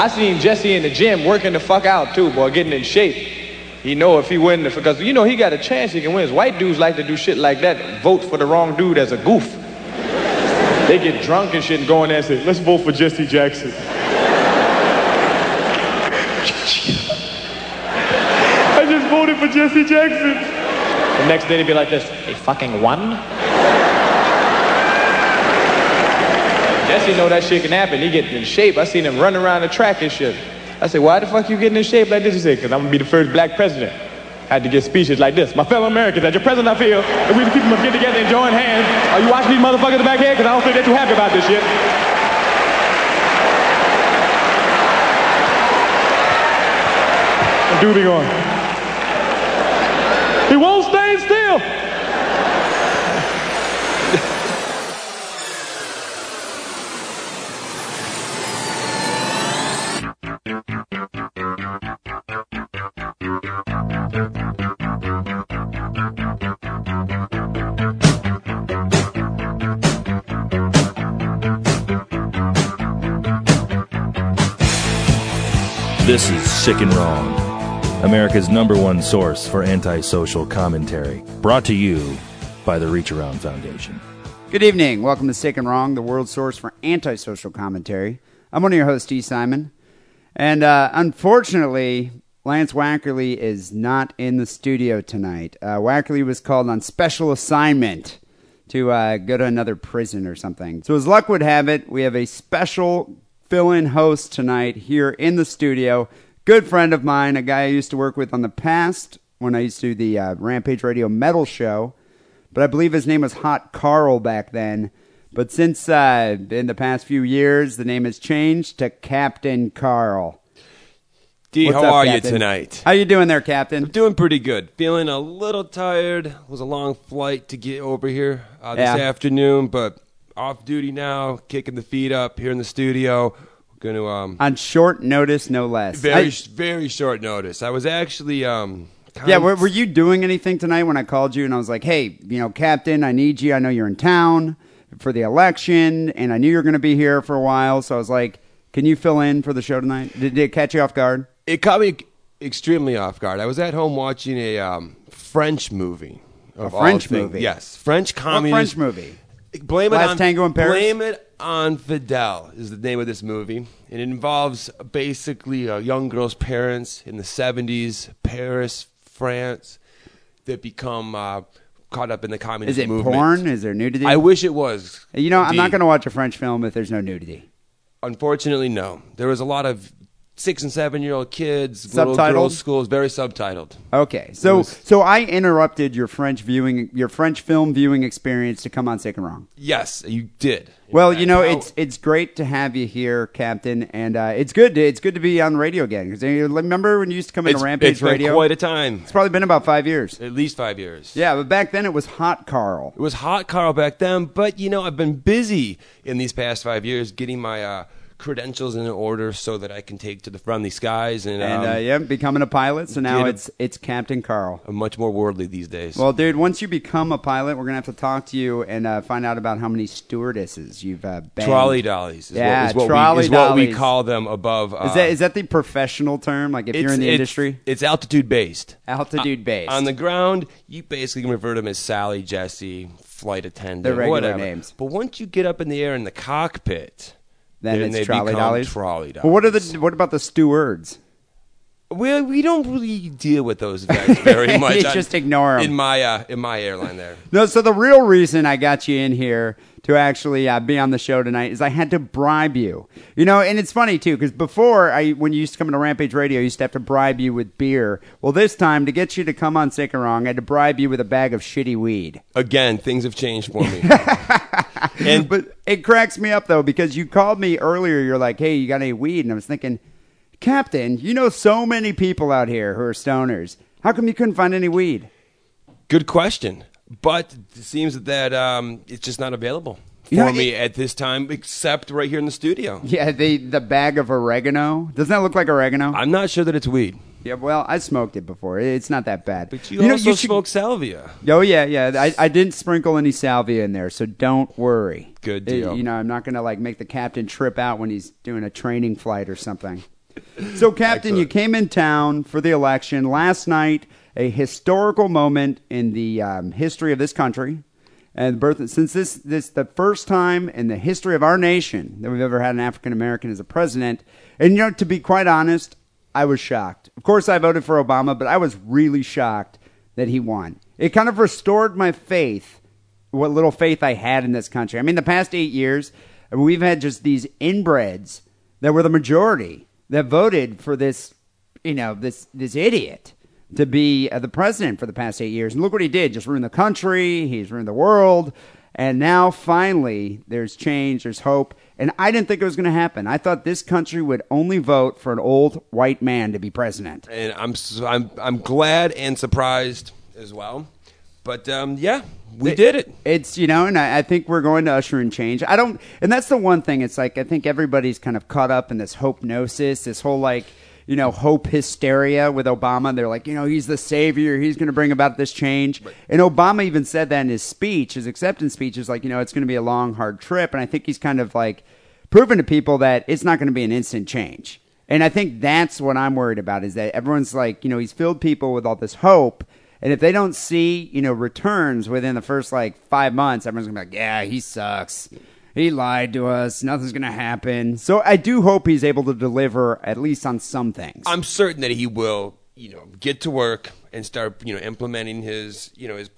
I seen Jesse in the gym working the fuck out too, boy, getting in shape. He know if he win, the- because you know he got a chance he can win. White dudes like to do shit like that, vote for the wrong dude as a goof. They get drunk and shit and go in there and say, let's vote for Jesse Jackson. I just voted for Jesse Jackson. The next day they'd be like this, they fucking won? Jesse know that shit can happen. He get in shape. I seen him running around the track and shit. I said, why the fuck you getting in shape like this? He said, because I'm gonna be the first black president. I Had to get speeches like this. My fellow Americans, as your president I feel, that we the people must get together and join hands. Are you watching these motherfuckers back here? Because I don't think they're too happy about this shit. What dude This is Sick and Wrong, America's number one source for antisocial commentary. Brought to you by the Reach Around Foundation. Good evening. Welcome to Sick and Wrong, the world source for antisocial commentary. I'm one of your hosts, E. Simon. And uh, unfortunately, Lance Wackerle is not in the studio tonight. Uh, Wackerle was called on special assignment to uh, go to another prison or something. So, as luck would have it, we have a special fill in host tonight here in the studio. Good friend of mine, a guy I used to work with on the past when I used to do the uh, Rampage Radio Metal Show but I believe his name was Hot Carl back then. But since uh, in the past few years, the name has changed to Captain Carl. Dee, What's how up, are you tonight? How you doing there, Captain? I'm Doing pretty good. Feeling a little tired. It was a long flight to get over here uh, this Yeah. afternoon, but off duty now, kicking the feet up here in the studio. We're going to um On short notice, no less. very I- very short notice. I was actually um kind yeah, were, were you doing anything tonight when I called you and I was like, "Hey, you know, Captain, I need you. I know you're in town for the election, and I knew you were going to be here for a while, so I was like, can you fill in for the show tonight? Did, did it catch you off guard? it caught me extremely off guard. I was at home watching a um, French movie. Of all French movie? Yes, French What communist French movie? Blame it on Tango in Paris? Blame it on Fidel is the name of this movie, and it involves basically a young girl's parents in the '70s, Paris, France, that become uh, caught up in the communist movement. Is it movement. porn? Is there nudity? I wish it was. You know, I'm not going to watch a French film if there's no nudity. Unfortunately, no. There was a lot of six and seven year old kids, little Subtitled? girls' schools, very subtitled. Okay, so was- so I interrupted your French viewing, your French film viewing experience to come on Sick and Wrong. Yes, you did. Well, you know, it's it's great to have you here, Captain, and uh, it's good. To, it's good to be on the radio again. Because remember when you used to come in it's, Rampage it's been Radio? quite a time. it's probably been about five years. At least five years. Yeah, but back then it was Hot Carl. It was hot, Carl, back then. But you know, I've been busy in these past five years getting my uh, credentials in order so that I can take to the friendly skies, and, And um, uh, yeah, becoming a pilot. So now it's it's Captain Carl. I'm much more worldly these days. Well, dude, once you become a pilot, we're gonna have to talk to you and uh, find out about how many stewardesses you've uh, banged. trolley dollies is Yeah, what, is what, trolley we, is what we call them above. Uh, Is that is that the professional term? Like if you're in the it's- industry, It's altitude based. altitude based. On the ground, you basically can refer to them as Sally, Jesse, flight attendant, They're regular whatever. names. But once you get up in the air in the cockpit, then, it's they trolley dollies. Trolley dollies. But what are the what about the stewards? We we don't really deal with those guys very much. Just ignore 'em. in my uh, in my airline there. No, so the real reason I got you in here to actually uh, be on the show tonight is I had to bribe you. You know, and it's funny too because before I, when you used to come into Rampage Radio, I used to have to bribe you with beer. Well, this time to get you to come on Sick and Wrong, I had to bribe you with a bag of shitty weed. Again, things have changed for me. and But it cracks me up though because you called me earlier. You're like, "Hey, you got any weed?" And I was thinking, Captain, you know so many people out here who are stoners. How come you couldn't find any weed? good question, but it seems that um, it's just not available for You know, me it- at this time, except right here in the studio. Yeah, the the bag of oregano. Doesn't that look like oregano? I'm not sure that it's weed. Yeah, well, I smoked it before. It's not that bad. But you, know, also should- smoke salvia. Oh yeah, yeah. I, I didn't sprinkle any salvia in there, so don't worry. Good Uh, deal. you know, I'm not gonna like make the captain trip out when he's doing a training flight or something. So, Captain, you came in town for the election last night. A historical moment in the um, history of this country, and birth. Since this this the first time in the history of our nation that we've ever had an African American as a president. And you know, to be quite honest, I was shocked. Of course, I voted for Obama, but I was really shocked that he won. It kind of restored my faith, what little faith I had in this country. I mean, the past eight years, we've had just these inbreds that were the majority that voted for this, you know, this this idiot to be uh, the president for the past eight years. And look what he did: just ruined the country. He's ruined the world. And now, finally, there's change. There's hope. And I didn't think it was going to happen. I thought this country would only vote for an old white man to be president. and I'm I'm I'm glad and surprised as well. But um, yeah, we did it. It's you know, and I, I think we're going to usher in change. I don't, and that's the one thing. It's like I think everybody's kind of caught up in this hope gnosis, this whole like you know hope hysteria with Obama. They're like, you know, he's the savior. He's going to bring about this change. And Obama even said that in his speech, his acceptance speech, is like, you know, it's going to be a long, hard trip. And I think he's kind of like proven to people that it's not going to be an instant change. And I think that's what I'm worried about is that everyone's like, you know, he's filled people with all this hope. And if they don't see, you know, returns within the first like five months, everyone's gonna be like, yeah, he sucks. He lied to us. Nothing's gonna happen. So I do hope he's able to deliver at least on some things. I'm certain that he will, you know, get to work and start, you know, implementing his, you know, his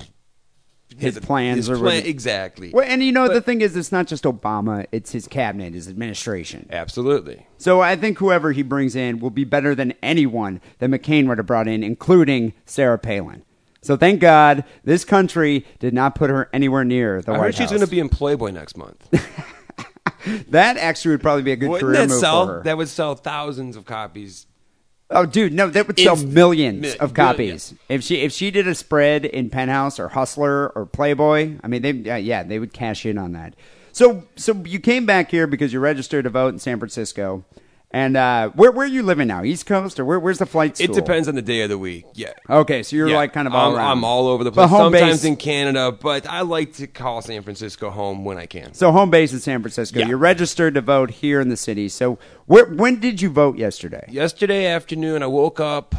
His plans His or plan, exactly. well, and you know, the thing is, it's not just Obama; it's his cabinet, his administration. Absolutely. So I think whoever he brings in will be better than anyone that McCain would have brought in, including Sarah Palin. So thank God this country did not put her anywhere near the I White heard she's House. going to be in Playboy next month. that actually would probably be a good Wouldn't career that move sell? for her. That would sell thousands of copies. Oh, dude, no, that would sell Inst- millions mi- of copies. If she if she did a spread in Penthouse or Hustler or Playboy, I mean, they uh, yeah, they would cash in on that. So so you came back here because you registered to vote in San Francisco, and uh, where where are you living now? East Coast or where, where's the flight school? It depends on the day of the week. Yeah. Okay, so you're Yeah. like kind of all I'm, around. I'm all over the But place. home Sometimes base- in Canada, but I like to call San Francisco home when I can. So home base in San Francisco. Yeah. You're registered to vote here in the city. So where when did you vote yesterday? Yesterday afternoon, I woke up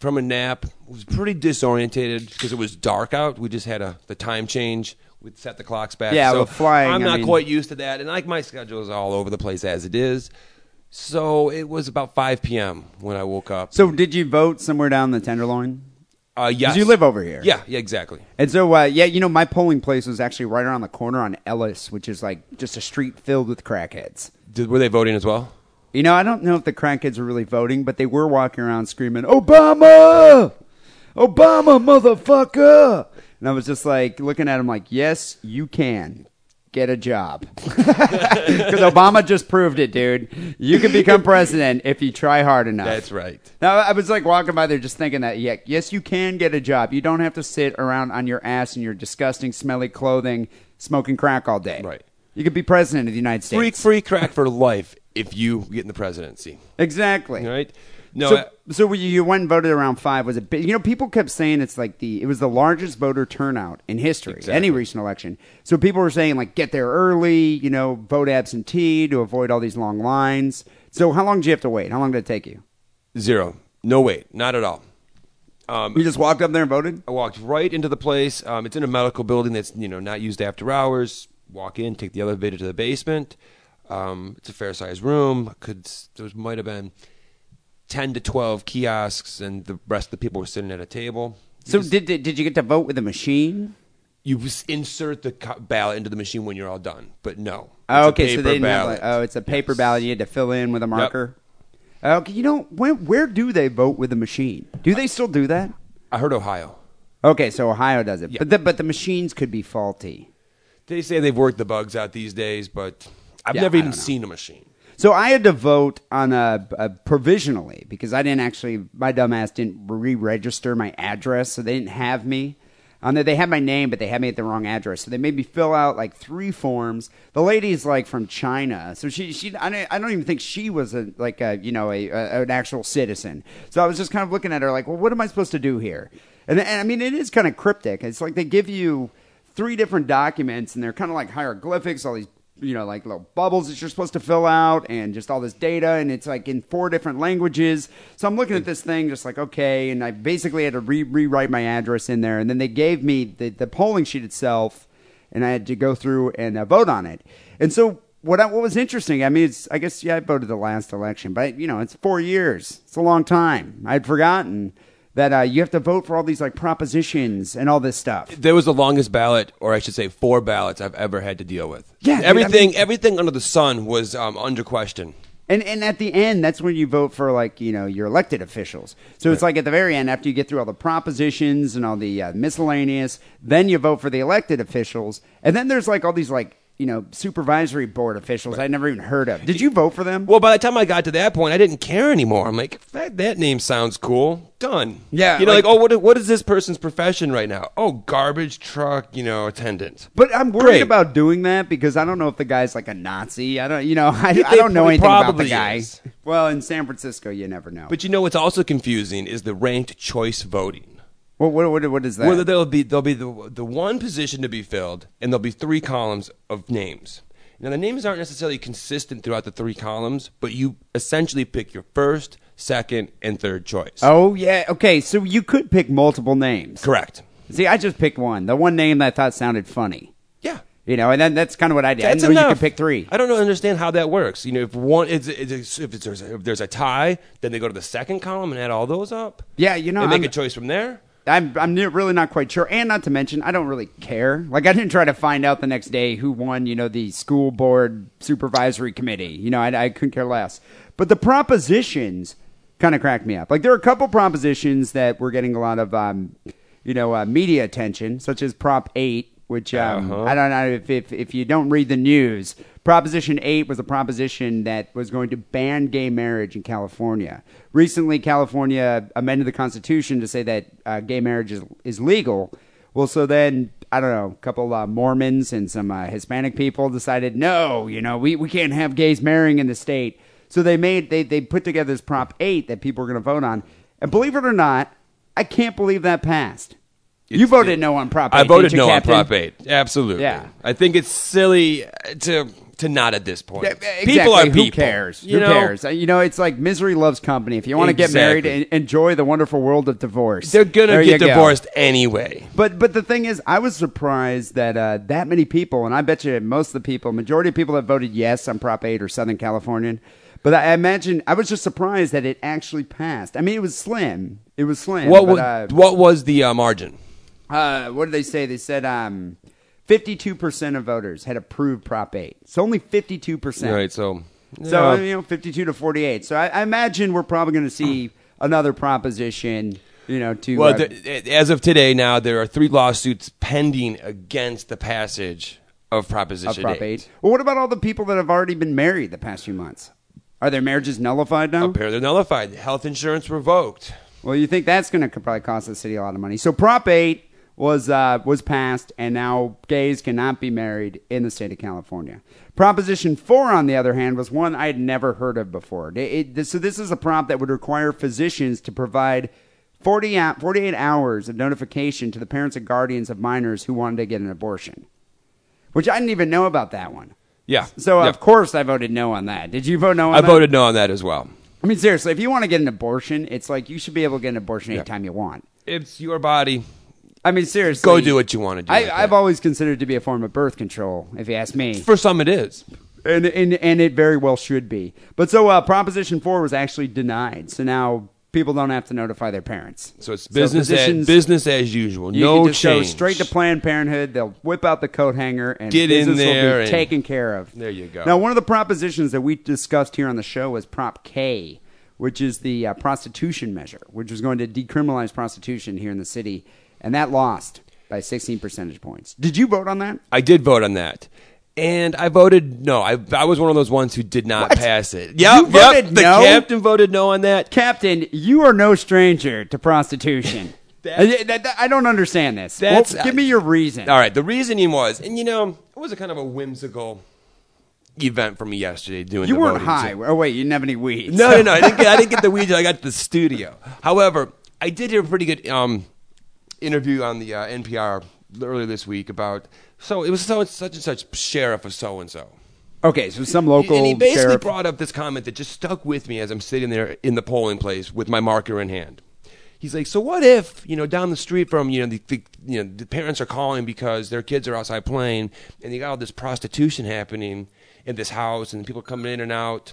from a nap. Was pretty disorientated because it was dark out. We just had a the time change. We set the clocks back. Yeah, so flying, I'm I not mean- quite used to that, and like my schedule is all over the place as it is. So it was about 5 p.m. when I woke up. So did you vote somewhere down the Tenderloin? uh, yes, you live over here. Yeah, yeah, exactly. And so, uh, yeah, you know, my polling place was actually right around the corner on Ellis, which is like just a street filled with crackheads. Did, were they voting as well? You know, I don't know if the crackheads were really voting, but they were walking around screaming, Obama! Obama, motherfucker! And I was just like looking at him like, yes, you can. Get a job. Because Obama just proved it, dude. You can become president if you try hard enough. That's right. Now, I was like walking by there just thinking that, yeah, yes, you can get a job. You don't have to sit around on your ass in your disgusting, smelly clothing smoking crack all day. Right. You could be president of the United Free, States. free crack for life if you get in the presidency. Exactly. Right? No, so, uh, so you went and voted around five. Was it? You know, people kept saying it's like the it was the largest voter turnout in history, Exactly. any recent election. So people were saying like, get there early, you know, vote absentee to avoid all these long lines. So how long did you have to wait? How long did it take you? zero. No wait, not at all. Um, You just walked up there and voted. I walked right into the place. Um, it's in a medical building that's you know not used after hours. Walk in, take the elevator to the basement. Um, it's a fair sized room. Could there might have been ten to twelve kiosks, and the rest of the people were sitting at a table. You So just- did, did did you get to vote with a machine? you s- insert the co- ballot into the machine when you're all done? But no. Oh, It's a oh, okay, so paper they didn't have ballot. like, oh, it's a paper Yes. ballot you had to fill in with a marker. Okay, you know where where do they vote with a machine? Do they still do that? I heard Ohio. Okay, so Ohio does it, Yeah. but the, but the machines could be faulty. They say they've worked the bugs out these days, but I've Yeah, never I even don't know. seen a machine. So I had to vote on a, a provisionally because I didn't actually my dumbass didn't re-register my address, so they didn't have me um, on there. They had my name, but they had me at the wrong address. So they made me fill out like three forms. The lady's like from China, so she she I don't, I don't even think she was a like a you know a, a an actual citizen. So I was just kind of looking at her like, well, what am I supposed to do here? And, and I mean, it is kind of cryptic. It's like they give you three different documents, and they're kind of like hieroglyphics, all these you know like little bubbles that you're supposed to fill out, and just all this data, and it's like in four different languages. So I'm looking at this thing, just like okay, and I basically had to re- rewrite my address in there, and then they gave me the, the polling sheet itself, and I had to go through and uh, vote on it. And so what I, what was interesting, I mean, it's I guess yeah, I voted the last election, but you know, it's four years. It's a long time. I'd forgotten that uh, you have to vote for all these like propositions and all this stuff. There was the longest ballot, or I should say, four ballots I've ever had to deal with. Yeah, dude, I everything, mean- everything under the sun was um, under question. And and at the end, that's when you vote for like you know your elected officials. So it's like at the very end, after you get through all the propositions and all the uh, miscellaneous, then you vote for the elected officials, and then there's like all these like you know supervisory board officials I never even heard of. Did you vote for them? Well, by the time I got to that point, I didn't care anymore. I'm like, that, that name sounds cool. Done. Yeah, You know, like- like, oh, what, what is this person's profession right now? Oh, garbage truck, you know, attendant. But I'm worried Great. about doing that because I don't know if the guy's like a Nazi. I don't, you know, I, I don't know he anything about the probably guy. is. Well, in San Francisco, you never know. But you know what's also confusing is the ranked choice voting. What, what, what, what is that? Well, there'll be there'll be the the one position to be filled, and there'll be three columns of names. Now the names aren't necessarily consistent throughout the three columns, but you essentially pick your first, second, and third choice. oh yeah, okay. So you could pick multiple names. correct. See, I just picked one. The one name that I thought sounded funny. Yeah. You know, and then that's kind of what I did. That's I know you enough. could pick three. I don't know, understand how that works. You know, if one is if, a, if there's a tie, then they go to the second column and add all those up. Yeah, you know, and make I'm- a choice from there. I'm I'm really not quite sure, and not to mention, I don't really care. Like, I didn't try to find out the next day who won. You know, the school board supervisory committee. You know, I, I couldn't care less. But the propositions kind of cracked me up. Like, there are a couple propositions that were getting a lot of, um, you know, uh, media attention, such as Prop Eight, which um, Uh-huh. I don't know if, if if you don't read the news. Proposition 8 was a proposition that was going to ban gay marriage in California. Recently, California amended the Constitution to say that uh, gay marriage is, is legal. Well, so then, I don't know, a couple uh, Mormons and some uh, Hispanic people decided, no, you know, we, we can't have gays marrying in the state. So they made, they, they put together this Prop 8 that people were going to vote on. And believe it or not, I can't believe that passed. You voted no on Prop 8. I voted didn't you, no Captain? on Prop Eight. Absolutely. Yeah. I think it's silly to to not at this point. Yeah, exactly. People are Who people. cares? You Who know? cares? Uh, You know, it's like misery loves company. If you want to get married, and enjoy the wonderful world of divorce. They're gonna There get you go. divorced anyway. But but the thing is, I was surprised that uh, that many people, and I bet you most of the people, majority of people that voted yes on Prop 8 or Southern Californian. But I imagine I was just surprised that it actually passed. I mean, it was slim. It was slim. What but, wa- uh, what was the uh, margin? Uh, what did they say? They said um, 52% of voters had approved Prop 8. So only 52%. Right. So. So you know, fifty-two to forty-eight. So I, I imagine we're probably going to see another proposition. You know, to Well, uh, the, as of today, now there are three lawsuits pending against the passage of of Proposition Prop Eight. Well, what about all the people that have already been married the past few months? Are their marriages nullified now? Apparently they're nullified. Health insurance revoked. Well, you think that's going to probably cost the city a lot of money. So Prop Eight was uh, was passed, and now gays cannot be married in the state of California. Proposition Four, on the other hand, was one I had never heard of before. It- it- so this is a prop that would require physicians to provide 40 48 hours of notification to the parents and guardians of minors who wanted to get an abortion, which I didn't even know about that one. Yeah. So Yeah. of course I voted no on that. Did you vote no on I that? voted no on that as well. I mean, seriously, if you want to get an abortion, it's like you should be able to get an abortion Yeah. anytime you want. It's your body. I mean, seriously. Go do what you want to do. I, with I've always considered it to be a form of birth control, if you ask me. For some, it is. And, and, and it very well should be. But so uh, Proposition 4 was actually denied. So now people don't have to notify their parents. So it's business as, business as usual. You no can just change. go straight to Planned Parenthood. They'll whip out the coat hanger and Get in there will be taken care of. There you go. Now, one of the propositions that we discussed here on the show was Prop K, which is the uh, prostitution measure, which was going to decriminalize prostitution here in the city, and that lost by 16 percentage points. Did you vote on that? I did vote on that. And I voted no. I, I was one of those ones who did not What? pass it. Yep, You yep. voted The no? captain voted no on that. Captain, you are no stranger to prostitution. I, that- I don't understand this. Well, give me your reason. All right, the reasoning was, and you know, it was a kind of a whimsical event for me yesterday doing. You the weren't voting. high. So- Oh wait, you didn't have any weeds. No, no, no. I didn't get. I didn't get the weed. I got the studio. However, I did hear a pretty good um, interview on the uh, NPR earlier this week about. So it was so such and such sheriff of so and so. Okay, so some local and he basically sheriff. brought up this comment that just stuck with me as I'm sitting there in the polling place with my marker in hand. He's like, "So what if you know down the street from you know the, the you know the parents are calling because their kids are outside playing and you got all this prostitution happening in this house and people coming in and out."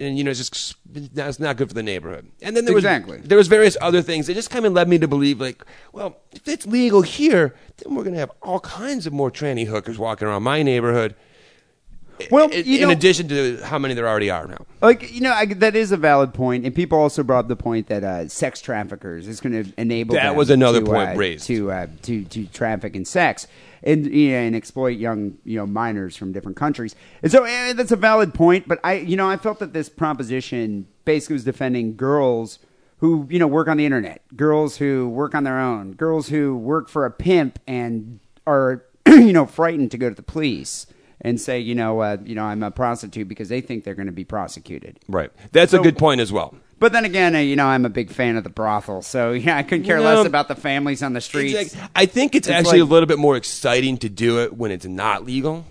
And you know, it's just that's not good for the neighborhood. And then there was Exactly. there was various other things that just kind of led me to believe, like, well, if it's legal here, then we're going to have all kinds of more tranny hookers walking around my neighborhood. Well, in, in know- addition to how many there already are now. Like you know, I, that is a valid point, and people also brought up the point that uh, sex traffickers is going to enable That was another to, point uh, raised. to uh, to to traffic in sex and you know, and exploit young you know minors from different countries. And so eh, that's a valid point, but I you know I felt that this proposition basically was defending girls who you know work on the internet, girls who work on their own, girls who work for a pimp and are you know frightened to go to the police. And say, you know, uh, you know, I'm a prostitute because they think they're going to be prosecuted. Right. That's So- a good point as well. But then again, uh, you know, I'm a big fan of the brothel, so yeah, I couldn't care You less about the families on the streets. I think it's, It's actually like- a little bit more exciting to do it when it's not legal.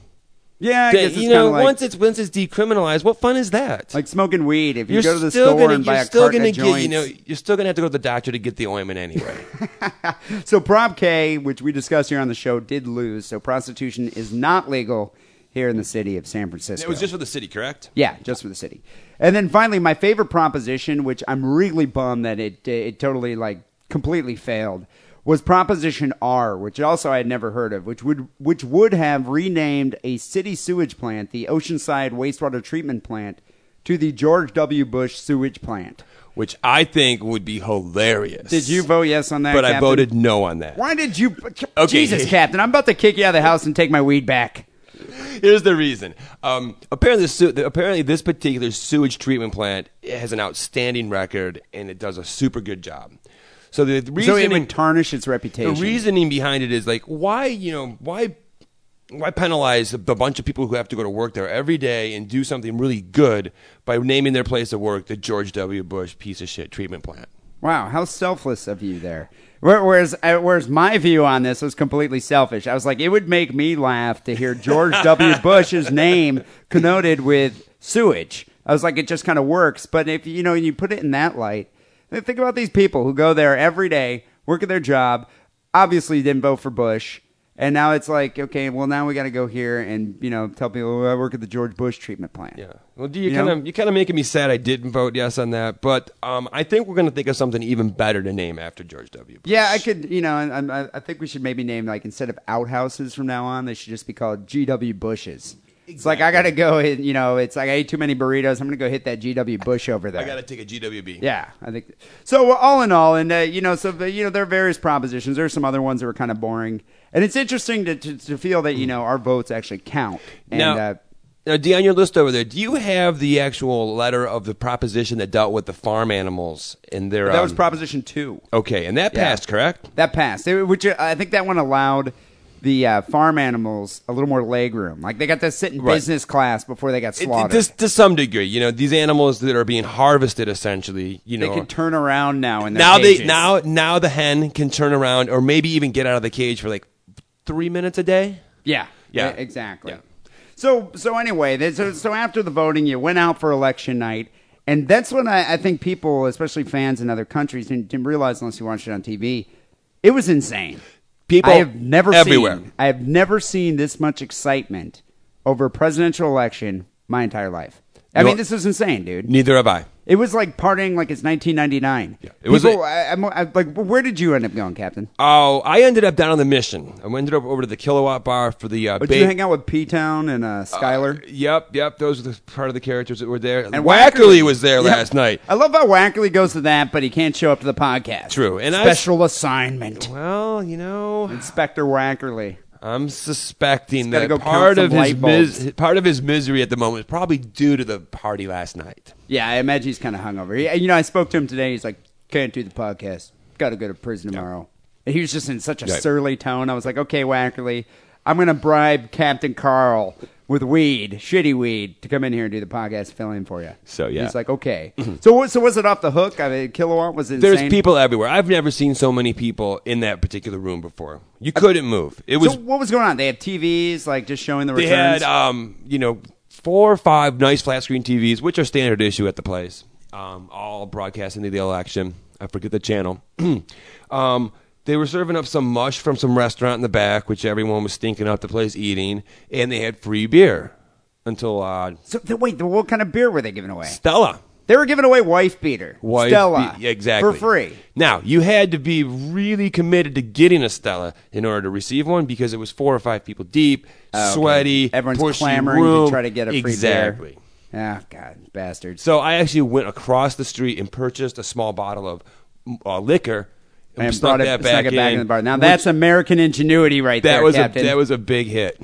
Yeah, I That- guess it's you know, like, once it's once it's decriminalized, what fun is that? like smoking weed. If you you're go to the store gonna, and buy you're a still carton of get, joints, you know, you're still gonna have to go to the doctor to get the ointment anyway. so Prop K, which we discussed here on the show, did lose. So prostitution is not legal here in the city of San Francisco. it was just for the city, correct? Yeah, just for the city. And then finally, my favorite proposition, which I'm really bummed that it it totally like completely failed, was Proposition R, which also I had never heard of, which would which would have renamed a city sewage plant, the Oceanside Wastewater Treatment Plant, to the George W. Bush Sewage Plant. Which I think would be hilarious. Did you vote yes on that? But I voted no on that. Why did you? Okay. Jesus, Captain! I'm about to kick you out of the house and take my weed back. Here's the reason. Um, apparently, su- apparently, this particular sewage treatment plant has an outstanding record, and it does a super good job. So the, the So it would tarnish its the reasoning behind it is like, why, you know, why, why penalize a bunch of people who have to go to work there every day and do something really good by naming their place of work the George W. Bush piece of shit treatment plant? Wow, how selfless of you there. Where- Whereas, uh, whereas my view on this was completely selfish. I was like, it would make me laugh to hear George W. Bush's name connoted with sewage. I was like, it just kind of works. But if you know, you put it in that light, think about these people who go there every day, work at their job. Obviously, didn't vote for Bush, and now it's like, okay, well, now we got to go here and you know tell people oh, I work at the George Bush treatment plant. Yeah. Well, do you, You kind of you kind of making me sad I didn't vote yes on that, but um, I think we're going to think of something even better to name after George W. Bush. Yeah, I could, you know, I, I think we should maybe name like instead of outhouses from now on, they should just be called GW Bushes. It's like I got to go and you know, it's like I ate too many burritos. I'm gonna go hit that GW Bush over there. I got to take a GWB. Yeah, I think so. All in all, and uh, you know, so the, you know, there are various propositions. There are some other ones that were kind of boring, and it's interesting to, to, to feel that you know our votes actually count. And Now, uh, now, Dee, on your list over there, do you have the actual letter of the proposition that dealt with the farm animals in their? that was um, Proposition Two. okay, and that Yeah. passed, correct? That passed, It- which I think that one allowed the uh, farm animals a little more leg room. Like they got to sit in Right. business class before they got It- it- slaughtered. to some degree, you know, these animals that are being harvested, essentially, you know, they can turn around now their now they now now the hen can turn around or maybe even get out of the cage for like three minutes a day. yeah Yeah. exactly. Yeah. So so anyway, so so after the voting, you went out for election night, and that's when I, I think people, especially fans in other countries, didn't, didn't realize unless you watched it on TV. It was insane. People I have never everywhere. seen. I have never seen this much excitement over a presidential election my entire life. I No- mean, this is insane, dude. Neither have I. It was like partying like it's 1999. Yeah, it was People, a- I, I'm, I, like, where did you end up going, Captain? Oh, I ended up down on the mission. I ended up over to the Kilowatt Bar for the. Uh, But Did you hang out with P Town and uh, Skyler? Yep, yep. Those are the part of the characters that were there. and Wackerle was there Yep. last night. I love how Wackerle goes to that, but he can't show up to the podcast. True, and I- special assignment. Well, you know, Inspector Wackerle. I'm suspecting that go part of his mis- part of his misery at the moment is probably due to the party last night. Yeah, I imagine he's kind of hungover. He, you know, I spoke to him today. He's like, "Can't do the podcast. got to go to prison tomorrow. And he was just in such a Yeah. surly tone. I was like, okay, Wackerle, I'm going to bribe Captain Carl with weed, shitty weed, to come in here and do the podcast filling for you. So, yeah. he's like, okay. so what? So was it off the hook? I mean, kilowatt was it? There's insane? people everywhere. I've never seen so many people in that particular room before. You couldn't move. It was So what was going on? They have TVs, like just showing the returns. they had um, you know, four or five nice flat screen TVs, which are standard issue at the place. Um, all broadcasting the election. I forget the channel. um, they were serving up some mush from some restaurant in the back, which everyone was stinking out the place eating, and they had free beer until uh, so th- wait, what kind of beer were they giving away? Stella. They were giving away wife beater, Wife Stella, be- exactly. for free. Now you had to be really committed to getting a Stella in order to receive one because it was four or five people deep, Oh, okay. sweaty, Everyone's pushy clamoring room. to try to get a free beer. exactly. Ah, God, bastards. So I actually went across the street and purchased a small bottle of uh, liquor and brought it, back it back in, in, the bar. Now that's American ingenuity right that there, was Captain. a that was a big hit.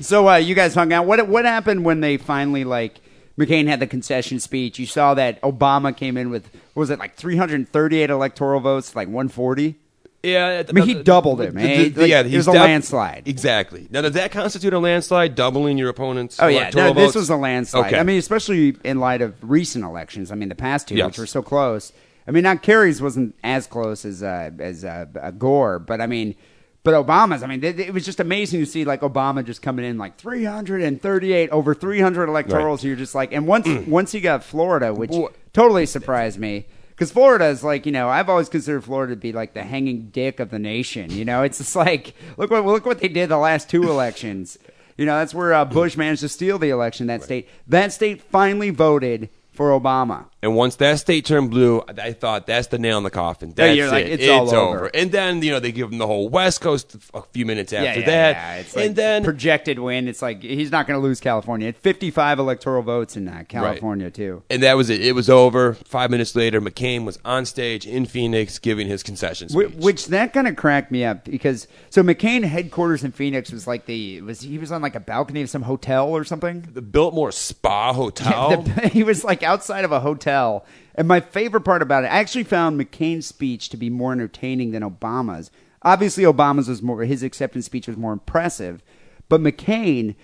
so uh, you guys hung out. What what happened when they finally like McCain had the concession speech? You saw that Obama came in with what was it like 338 electoral votes, like 140. Yeah, I mean, he doubled it, man. Like, it he's was a def- landslide. Exactly. Now, does that constitute a landslide? Doubling your opponent's Oh yeah, no, this was a landslide. Okay. I mean, especially in light of recent elections. I mean, the past two, Yes. which were so close. I mean, not Kerry's wasn't as close as uh, as uh, Gore, but I mean, but Obama's. I mean, it, it was just amazing to see like Obama just coming in like 338 over 300 electorals. Right. You're just like, and once once he got Florida, which Boy. totally surprised me. Because Florida is like, you know, I've always considered Florida to be like the hanging dick of the nation. You know, it's just like, look what look what they did the last two elections. You know, that's where uh, Bush managed to steal the election. That state, that state finally voted for Obama. And once that state turned blue, I thought that's the nail in the coffin. That's you're like, it. it's all over. And then you know they give him the whole West Coast a few minutes after yeah, that, yeah, It's like and then projected win. It's like he's not going to lose California. It's 55 electoral votes in uh, California too. and that was it. It was over. Five minutes later, McCain was on stage in Phoenix giving his concession speech. Wh- Which that kind of cracked me up because so McCain headquarters in Phoenix was like the was he was on like a balcony of some hotel or something. the Biltmore Spa Hotel. Yeah, the- he was like outside of a hotel. And my favorite part about it, I actually found McCain's speech to be more entertaining than Obama's. Obviously, Obama's was more his acceptance speech was more impressive, but McCain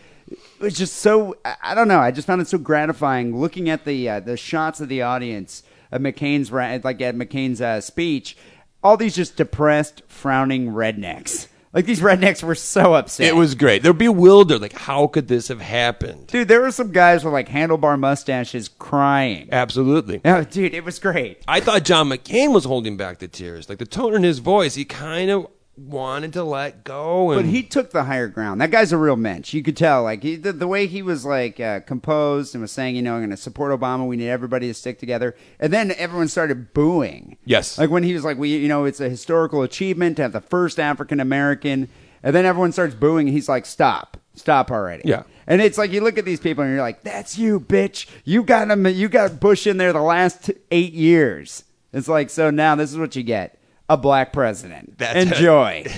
was just so I I don't know. I just found it so gratifying looking at the uh, the shots of the audience of McCain's like at McCain's uh, speech. All these just depressed, frowning rednecks. Like these rednecks were so upset. it was great. They're bewildered. Like, how could this have happened? dude. There were some guys with like handlebar mustaches crying. Absolutely. Oh, dude, it was great. I thought John McCain was holding back the tears. Like the tone in his voice, he kind of wanted to let go. And But he took the higher ground. That guy's a real mensch. You could tell, like he, the, the way he was like uh, composed and was saying, you know, I'm going to support Obama. We need everybody to stick together. And then everyone started booing. Yes. like when he was like, we, you know, it's a historical achievement to have the first African American. And then everyone starts booing. He's like, stop, stop already. Yeah. And it's like you look at these people and you're like, that's you, bitch. You got him. You got Bush in there the last eight years. It's like so now this is what you get: a black president. That's. Enjoy.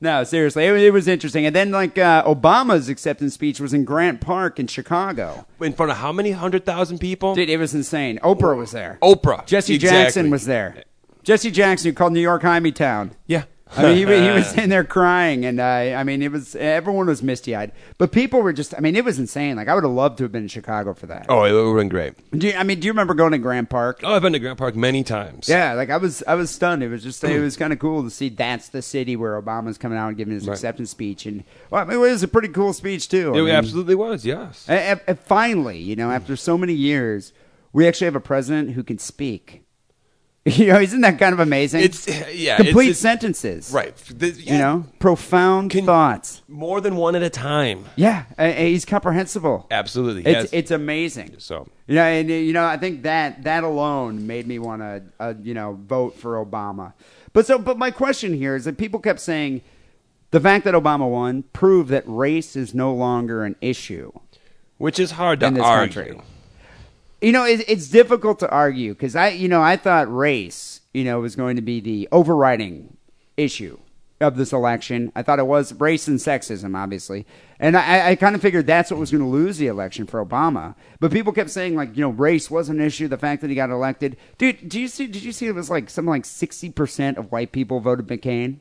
No, seriously, it, it was interesting. And then, like uh, Obama's acceptance speech was in Grant Park in Chicago. in front of how many hundred thousand people? Dude, it was insane. Oprah was there. Oprah. Jesse Exactly. Jackson was there. Jesse Jackson, who called New York Hymie Town. Yeah. I mean, he, he was in there crying, and uh, I mean, it was everyone was misty eyed, but people were just. I mean, it was insane. Like, I would have loved to have been in Chicago for that. Oh, it would have been great. Do you, I mean, do you remember going to Grant Park? Oh, I've been to Grant Park many times. Yeah, like I was, I was stunned. It was just, it was kind of cool to see that's the city where Obama's coming out and giving his Right. acceptance speech, and well, I mean, it was a pretty cool speech too. I It mean, absolutely was, yes. And, and finally, you know, after so many years, we actually have a president who can speak. You know, isn't that kind of amazing? It's yeah, complete it's, it's- sentences, right. The- yeah, You know, profound Can- thoughts. more than one at a time. Yeah, uh, he's comprehensible. Absolutely, It's yes. it's amazing. So You know, and you know, I think that that alone made me want to, uh, you know, vote for Obama. But so, but my question here is that people kept saying the fact that Obama won proved that race is no longer an issue. which is hard to In this argue. country. You know, it, it's difficult to argue because I, you know, I thought race, you know, was going to be the overriding issue. of this election. I thought it was race and sexism, obviously, and I, I kind of figured that's what was going to lose the election for Obama. But people kept saying like, you know, race was an issue. The fact that he got elected, dude. Do you see? Did you see it was like something like sixty percent of white people voted McCain.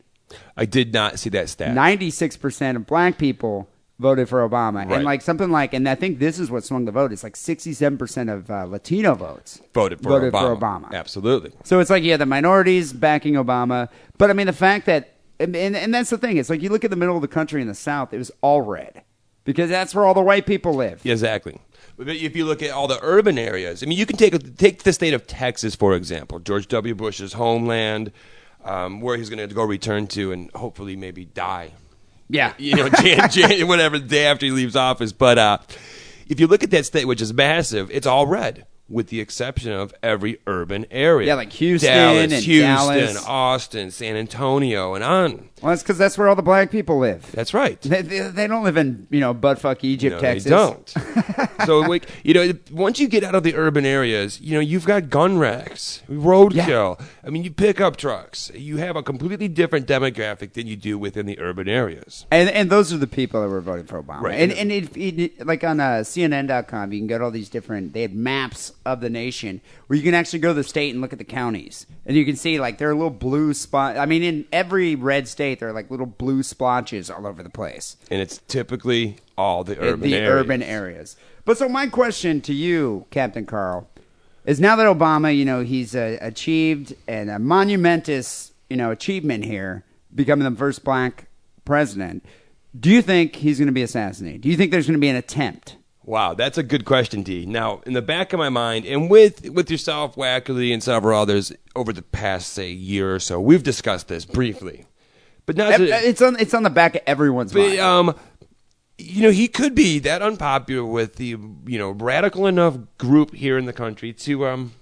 I did not see that stat. Ninety-six percent of black people voted for Obama, Right. and like something like, and I think this is what swung the vote. It's like sixty-seven percent of uh, Latino votes voted for voted Obama. for Obama. Absolutely. So it's like yeah, the minorities backing Obama, but I mean the fact that and, and and that's the thing. It's like you look at the middle of the country in the South, it was all red because that's where all the white people live. Exactly. But if you look at all the urban areas, I mean, you can take take the state of Texas for example, George W. Bush's homeland, um, where he's going to go return to and hopefully maybe die. Yeah. you know, Jan, Jan, whatever the day after he leaves office. But uh, if you look at that state, which is massive, it's all red, with the exception of every urban area. Yeah, like Houston Dallas, and Houston, Dallas. Austin, San Antonio, and on. Well, that's because that's where all the black people live. That's right. They, they, they don't live in you know buttfuck Egypt, No, Texas. They don't. so, like, you know, once you get out of the urban areas, you know, you've got gun wrecks, roadkill. I mean, you pick up trucks. You have a completely different demographic than you do within the urban areas. And and those are the people that were voting for Obama. Right. And and it, it, like on uh, CNN.com, you can get all these different. They had maps of the nation where you can actually go to the state and look at the counties, and you can see like there are little blue spot. I mean, in every red state, there are like little blue splotches all over the place. And it's typically all the urban the areas. urban areas. But so my question to you, Captain Carl, is now that Obama, you know, he's uh, achieved and a monumentous, you know, achievement here, becoming the first black president. Do you think he's going to be assassinated? Do you think there's going to be an attempt? Wow, that's a good question, Dee. Now, in the back of my mind, and with with yourself, Wackerle, and several others over the past say year or so, we've discussed this briefly. But not to, It's on. It's on the back of everyone's But, mind. um, you know, he could be that unpopular with the you know radical enough group here in the country to um,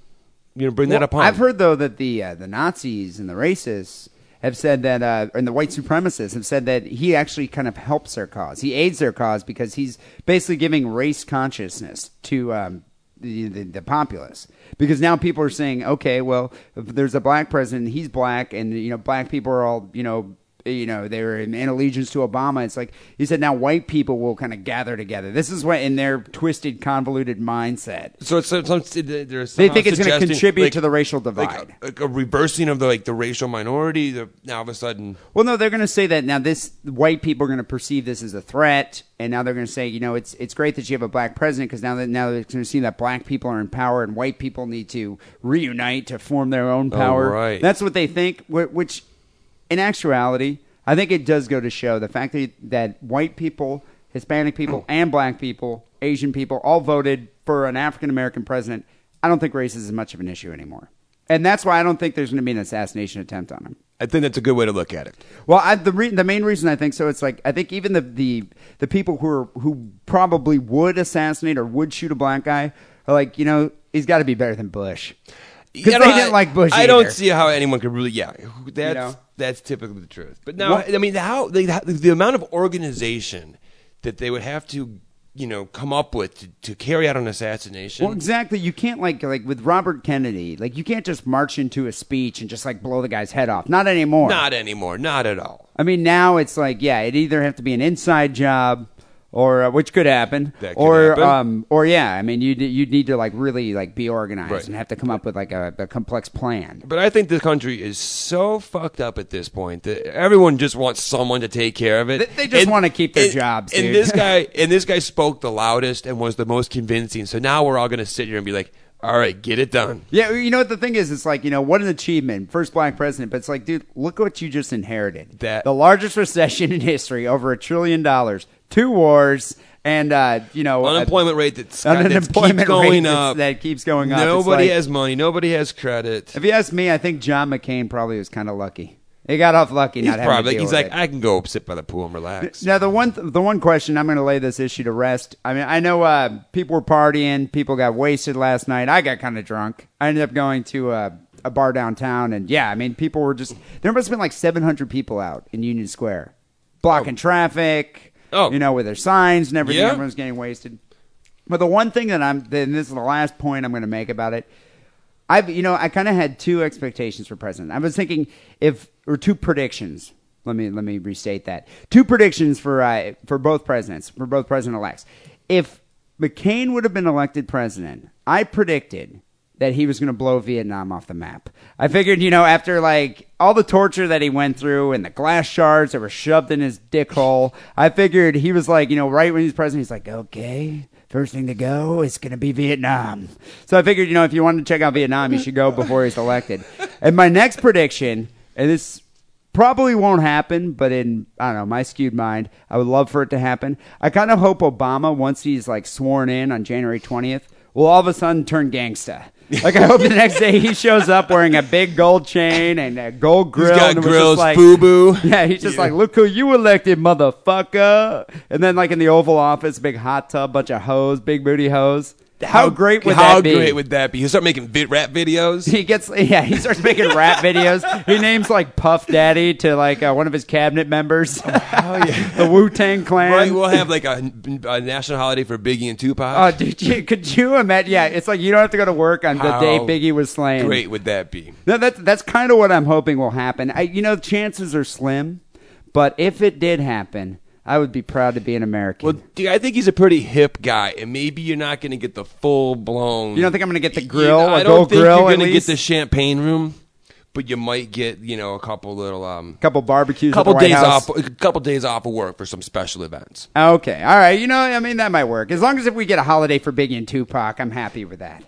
you know, bring that Well, upon. I've heard though that the uh, the Nazis and the racists have said that, uh, and the white supremacists have said that he actually kind of helps their cause. He aids their cause because he's basically giving race consciousness to um, the, the the populace. Because now people are saying, okay, well, if there's a black president, he's black, and you know, black people are all you know. You know, they were in, in allegiance to Obama. It's like he said. Now, white people will kind of gather together. This is what, in their twisted, convoluted mindset, so it's, it's, it's they think it's going to contribute like- to the racial like divide. a, like a reversing of the like the racial minority. The, now all of a sudden, Well, no, they're going to say that now. This white people are going to perceive this as a threat, and now they're going to say, you know, it's it's great that you have a black president because now that now they're going to see that black people are in power and white people need to reunite to form their own oh, power. right. That's what they think. wh- Which, in actuality, I think it does go to show the fact that that white people, Hispanic people, and black people, Asian people, all voted for an African American president. I don't think race is as much of an issue anymore, and that's why I don't think there's going to be an assassination attempt on him. I think that's a good way to look at it. Well, I, the re- the main reason I think so, it's like I think even the the, the people who are who probably would assassinate or would shoot a black guy are like, you know, he's got to be better than Bush because You they didn't I- like Bush. I either. don't see how anyone could really. Yeah, that's know? That's typically the truth. But now, What- I mean, how the, the amount of organization that they would have to, you know, come up with to, to carry out an assassination. Well, exactly. You can't like like with Robert Kennedy, like you can't just march into a speech and just like blow the guy's head off. Not anymore. Not anymore. Not at all. I mean, now it's like, yeah, it either have to be an inside job, or uh, which could happen, That could or happen. um, or yeah, I mean, you you'd need to like really like be organized Right. and have to come up with like a, a complex plan. But I think the country is so fucked up at this point that everyone just wants someone to take care of it. They- they just wanna keep their and- jobs, And this guy, and this guy spoke the loudest and was the most convincing. So now we're all going to sit here and be like, "All right, get it done." Yeah, you know what the thing is? It's like you know what an achievement, first black president. But it's like, dude, look what you just inherited. That- the largest recession in history, over a trillion dollars, two wars, and uh, you know, Unemployment rate that's, an got, that unemployment going rate up. that keeps going up. Nobody like- has money. Nobody has credit. If you ask me, I think John McCain probably was kind of lucky. He got off lucky. He's not having to probably he's like, it. I can go sit by the pool and relax. Now the one th- the one question I'm going to lay this issue to rest. I mean, I know uh, people were partying, people got wasted last night. I got kind of drunk. I ended up going to uh, a bar downtown, and yeah, I mean, people were just there must have been like 700 people out in Union Square, blocking traffic. Oh. you know, with their signs and everything. Yeah. Everyone's getting wasted. But the one thing that I'm, then this is the last point I'm going to make about it. I've, you know, I kind of had two expectations for president. I was thinking if, or two predictions. let me let me restate that. Two predictions for uh, for both presidents, for both president elects. If McCain would have been elected president, I predicted that he was going to blow Vietnam off the map. I figured, you know, after like all the torture that he went through and the glass shards that were shoved in his dick hole, I figured he was like, you know, right when he's president, he's like, okay, first thing to go is going to be Vietnam. So I figured, you know, if you wanted to check out Vietnam, you should go before he's elected. And my next prediction, and this probably won't happen, but in I don't know my skewed mind, I would love for it to happen. I kind of hope Obama, once he's like sworn in on January twentieth, will all of a sudden turn gangsta. Like I hope the next day he shows up wearing a big gold chain and a gold grill. He's got and grills, like, FUBU. Yeah, he's just like, look who you elected, motherfucker. And then like in the Oval Office, big hot tub, bunch of hoes, big booty hoes. How, great would how that be? great would that be? He'll start making vid- rap videos. He gets yeah. He starts making rap videos. He names like Puff Daddy to like uh, one of his cabinet members. Oh yeah, the Wu Tang Clan. Right, we'll have like a, a national holiday for Biggie and Tupac. Oh, dude, you, could you imagine? Yeah, it's like you don't have to go to work on the How day Biggie was slain. great would that be? No, that's that's kind of what I'm hoping will happen. I, you know, chances are slim, but if it did happen, I would be proud to be an American. Well, dude, I think he's a pretty hip guy, and maybe you're not going to get the full blown. you don't think I'm going to get the You- grill? I don't think grill you're gonna get the champagne room, but you might get you know a couple little um, couple barbecues. couple days House. off, a couple days off of work for some special events. Okay, all right. You know, I mean, that might work as long as if we get a holiday for Biggie and Tupac, I'm happy with that.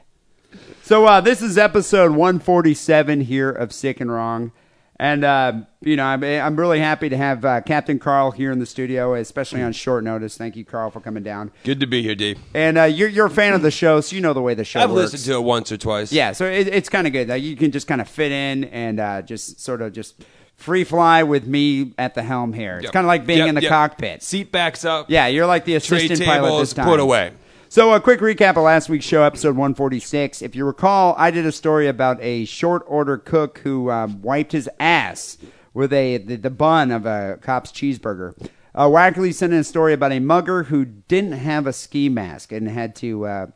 So uh, this is episode 147 here of Sick and Wrong, and uh, you know, I'm, I'm really happy to have uh, Captain Carl here in the studio, especially on short notice. Thank you, Carl, for coming down. Good to be here, Dee. And uh, you're you're a fan of the show, so you know the way the show I've works. listened to it once or twice. Yeah, so it, it's kind of good. Like, you can just kind of fit in and uh, just sort of just free fly with me at the helm here. It's Yep. kind of like being Yep, in the yep. cockpit. Seat backs up. Yeah, you're like the Tray assistant pilot this time. put away. So, a quick recap of last week's show, episode 146. If you recall, I did a story about a short order cook who um, wiped his ass with a the, the bun of a cop's cheeseburger. Uh, Wackerle sent in a story about a mugger who didn't have a ski mask and had to uh,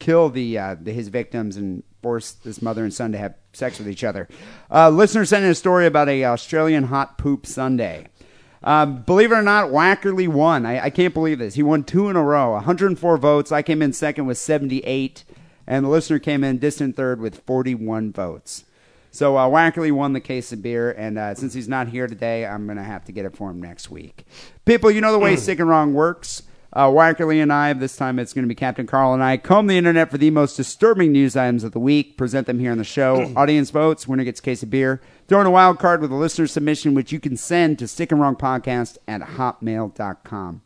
kill the, uh, the his victims and force this mother and son to have sex with each other. Uh, listener sent in a story about a Australian hot poop Sunday. Um, believe it or not, Wackerle won. I, I can't believe this. He won two in a row, 104 votes. I came in second with 78, and the listener came in distant third with 41 votes. So uh, Wackerle won the case of beer, and uh, since he's not here today, I'm going to have to get it for him next week. People, you know the way Sick and Wrong works. Uh, Wackerle and I, this time it's going to be Captain Carl and I, comb the internet for the most disturbing news items of the week, present them here on the show. Audience votes, winner gets a case of beer. Throw in a wild card with a listener submission, which you can send to Sick and Wrong Podcast at hotmail.com.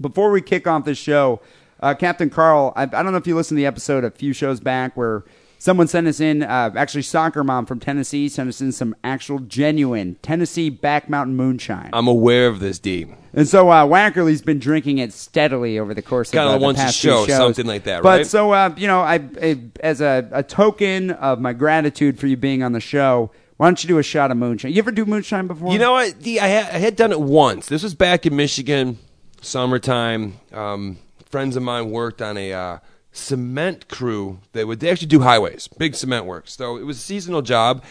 Before we kick off the show, uh, Captain Carl, I, I don't know if you listened to the episode a few shows back where someone sent us in, uh, actually, Soccer Mom from Tennessee sent us in some actual genuine Tennessee Back Mountain moonshine. I'm aware of this, Dee. And so uh, Wackerle's been drinking it steadily over the course Kinda of uh, the past few show, shows. something like that, right? But so uh, you know, I, I as a, a token of my gratitude for you being on the show, why don't you do a shot of moonshine? You ever do moonshine before? You know what? Dee, I, had, I had done it once. This was back in Michigan, summertime. Um, friends of mine worked on a uh, cement crew that would they actually do highways, big cement work. So it was a seasonal job.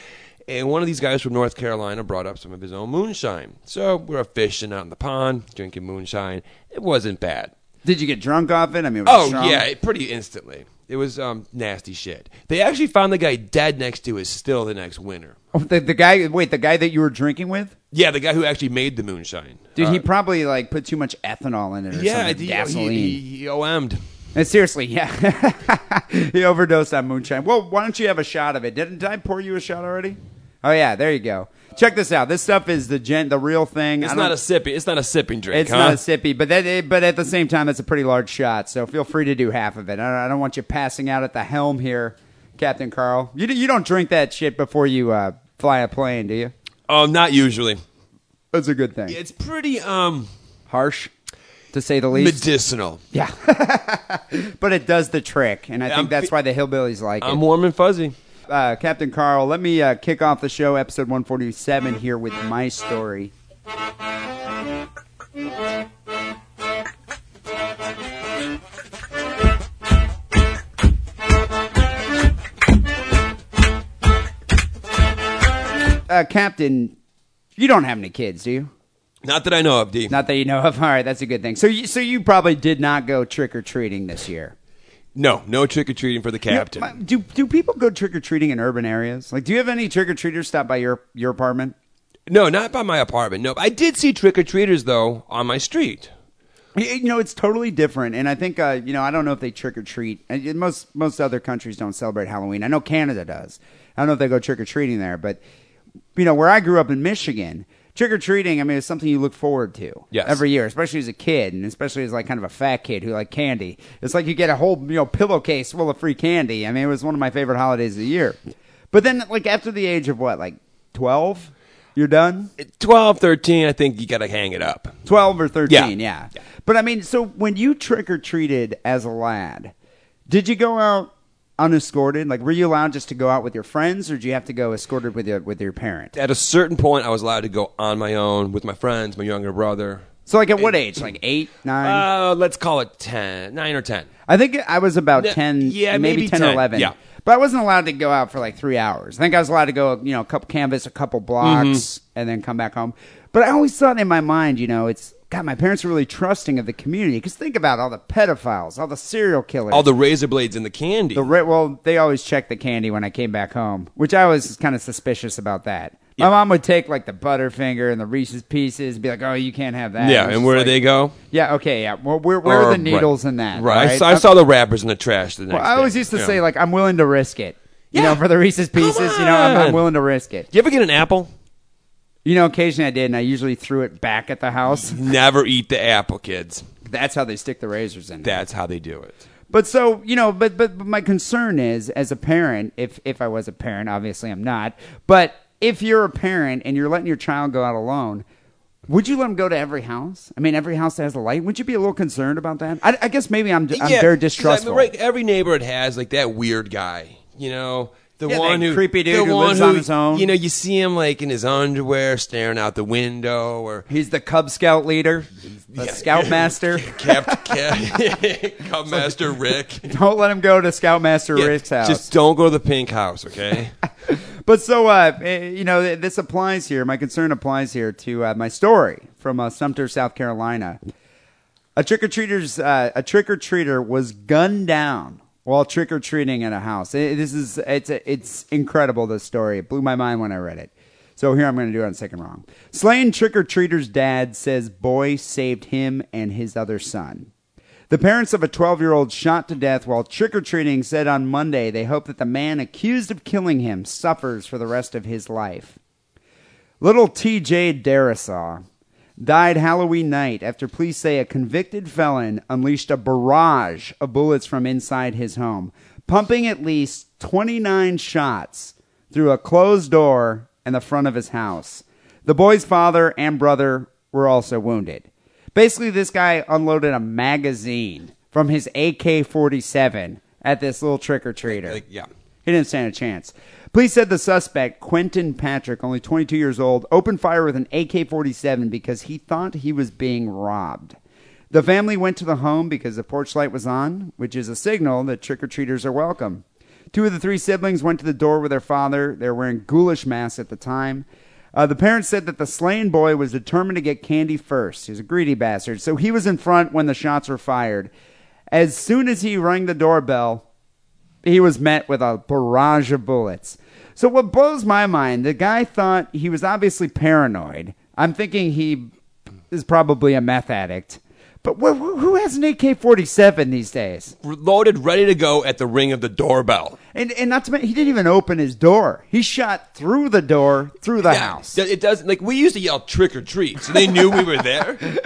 And one of these guys from North Carolina brought up some of his own moonshine. So we were fishing out in the pond, drinking moonshine. It wasn't bad. Did you get drunk off it? I mean, was it Oh strong? yeah, pretty instantly. It was um, nasty shit. They actually found the guy dead next to his still the next winter. Oh, the, the guy. Wait, the guy that you were drinking with? Yeah, the guy who actually made the moonshine. Dude, Uh, he probably like put too much ethanol in it or yeah, something. he, gasoline. He, he, he OM'd. And seriously, yeah, he overdosed on moonshine. Well, why don't you have a shot of it? Didn't did I pour you a shot already? Oh yeah, there you go. Check this out. This stuff is the gen, the real thing. It's not a sipping. It's not a sipping drink. It's huh? not a sippy, but that, but at the same time, it's a pretty large shot. So feel free to do half of it. I don't, I don't want you passing out at the helm here, Captain Carl. You you don't drink that shit before you uh, fly a plane, do you? Oh, not usually. That's a good thing. It's pretty um Harsh, to say the least. medicinal. yeah, but it does the trick, and I think I'm that's why the hillbillies like it. I'm warm and fuzzy. Uh, Captain Carl, let me uh, kick off the show, episode 147, here with my story. uh, Captain, You don't have any kids, do you? Not that I know of, Dee. Not that you know of. All right, that's a good thing. So, you, so you probably did not go trick or treating this year. No, no trick or treating for the captain. You know, do do people go trick or treating in urban areas? Like, do you have any trick or treaters stop by your your apartment? no, not by my apartment. No, I did see trick or treaters though on my street. You know, it's totally different, and I think uh, you know I don't know if they trick or treat. And Most most other countries don't celebrate Halloween. I know Canada does. I don't know if they go trick or treating there, but you know where I grew up in Michigan, trick or treating. I mean, it's something you look forward to Yes. every year, especially as a kid, and especially as like kind of a fat kid who like candy. It's like you get a whole you know pillowcase full of free candy. I mean, it was one of my favorite holidays of the year. But then, like after the age of what, like twelve, you're done. 12, 13, I think you got to hang it up. 12 or 13, Yeah. yeah. But I mean, so when you trick or treated as a lad, did you go out unescorted? Like, were you allowed just to go out with your friends, or do you have to go escorted with your with your parent? At a certain point, I was allowed to go on my own with my friends, my younger brother. So, like, at what age? Like eight, nine? Uh, let's call it ten, nine or 10. I think I was about Yeah, 10, yeah, maybe, maybe 10, or 11. yeah. But I wasn't allowed to go out for like three hours. I think I was allowed to go, you know, a couple canvas, a couple blocks, Mm-hmm. and then come back home. But I always thought in my mind, you know, it's God. My parents were really trusting of the community because think about all the pedophiles, all the serial killers, All the razor blades and the candy. The ri- well, they always checked the candy when I came back home, which I was kind of suspicious about that. My mom would take like the Butterfinger and the Reese's Pieces, and be like, "Oh, you can't have that." yeah, and where do like- they go? Yeah, okay, yeah. Well, where, where Or- are the needles right. in that? Right. I saw, I saw the wrappers in the trash the next Well, I always day. used to Yeah. say like, "I'm willing to risk it." You Yeah. know, for the Reese's Pieces, you know, I'm, I'm willing to risk it. Do you ever get an apple? You know, occasionally I did, and I usually threw it back at the house. Never eat the apple, kids. That's how they stick the razors in. That's how they do it. But so you know, but, but but my concern is, as a parent, if if I was a parent, obviously I'm not, but if you're a parent and you're letting your child go out alone, would you let them go to every house? I mean, every house that has a light. Would you be a little concerned about that? I, I guess maybe I'm I'm Yeah, very 'cause, I mean, distrustful. right, every neighborhood has like that weird guy, you know, the Yeah, one who creepy dude the who lives on his own. You know, you see him like in his underwear, staring out the window, or He's the Cub Scout leader, the Yeah. Scoutmaster. Cap, Cap, Cub Master Rick. Don't let him go to Scoutmaster Yeah, Rick's house. Just don't go to the pink house, okay? But so, uh, eh, you know, this applies here. My concern applies here to uh, my story from uh, Sumter, South Carolina. A trick or treater's uh, a trick or treater was gunned down while trick or treating at a house. Eh, this is it's it's incredible. This story it blew my mind when I read it. So here I'm going to do it on Sick and Wrong. Slain trick or treater's dad says boy saved him and his other son. The parents of a 12 year old shot to death while trick or treating said on Monday they hope that the man accused of killing him suffers for the rest of his life. Little TJ Darrisaw died Halloween night after police say a convicted felon unleashed a barrage of bullets from inside his home, pumping at least 29 shots through a closed door and the front of his house. The boy's father and brother were also wounded. Basically, this guy unloaded a magazine from his AK 47 at this little trick or treater. yeah. He didn't stand a chance. Police said the suspect, Quinton Patrick, only 22 years old, opened fire with an AK 47 because he thought he was being robbed. The family went to the home because the porch light was on, which is a signal that trick or treaters are welcome. Two of the three siblings went to the door with their father. They were wearing ghoulish masks at the time. Uh, the parents said that the slain boy was determined to get candy first. He's a greedy bastard. So he was in front when the shots were fired. As soon as he rang the doorbell, he was met with a barrage of bullets. So what blows my mind, the guy thought he was obviously paranoid. I'm thinking he is probably a meth addict. But wh- wh- who has an AK-47 these days? Loaded, ready to go at the ring of the doorbell. And and not to mention, he didn't even open his door. He shot through the door, through the Yeah, house. It does like we used to yell trick or treat, so they knew we were there.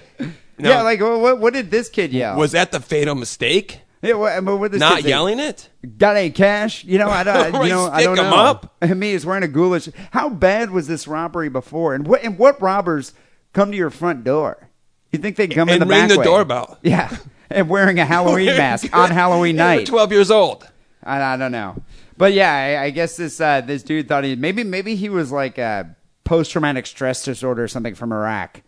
Now, yeah, like wh- what, what did this kid yell? was that the fatal mistake? yeah, what, what did this Not kid yelling it? Got any cash? You know, I don't. You know, I stick don't know. up. I mean, he's wearing a ghoulish. How bad was this robbery before? And what? And what robbers come to your front door? You think they come in And the ring the way? doorbell. Yeah, and wearing a Halloween mask on Halloween night. Twelve years old. I, I don't know, but yeah, I, I guess this uh, this dude thought he maybe maybe he was like a post traumatic stress disorder or something from Iraq.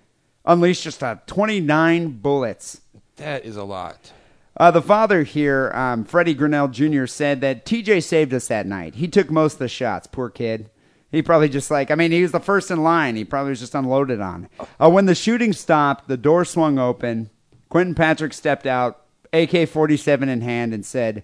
Unleashed just uh, twenty nine bullets. That is a lot. Uh, the father here, um, Freddie Grinnell Jr., said that TJ saved us that night. He took most of the shots. Poor kid. He probably just like, I mean, he was the first in line. He probably was just unloaded on. Uh, when the shooting stopped, the door swung open. Quinton Patrick stepped out, AK 47 in hand, and said,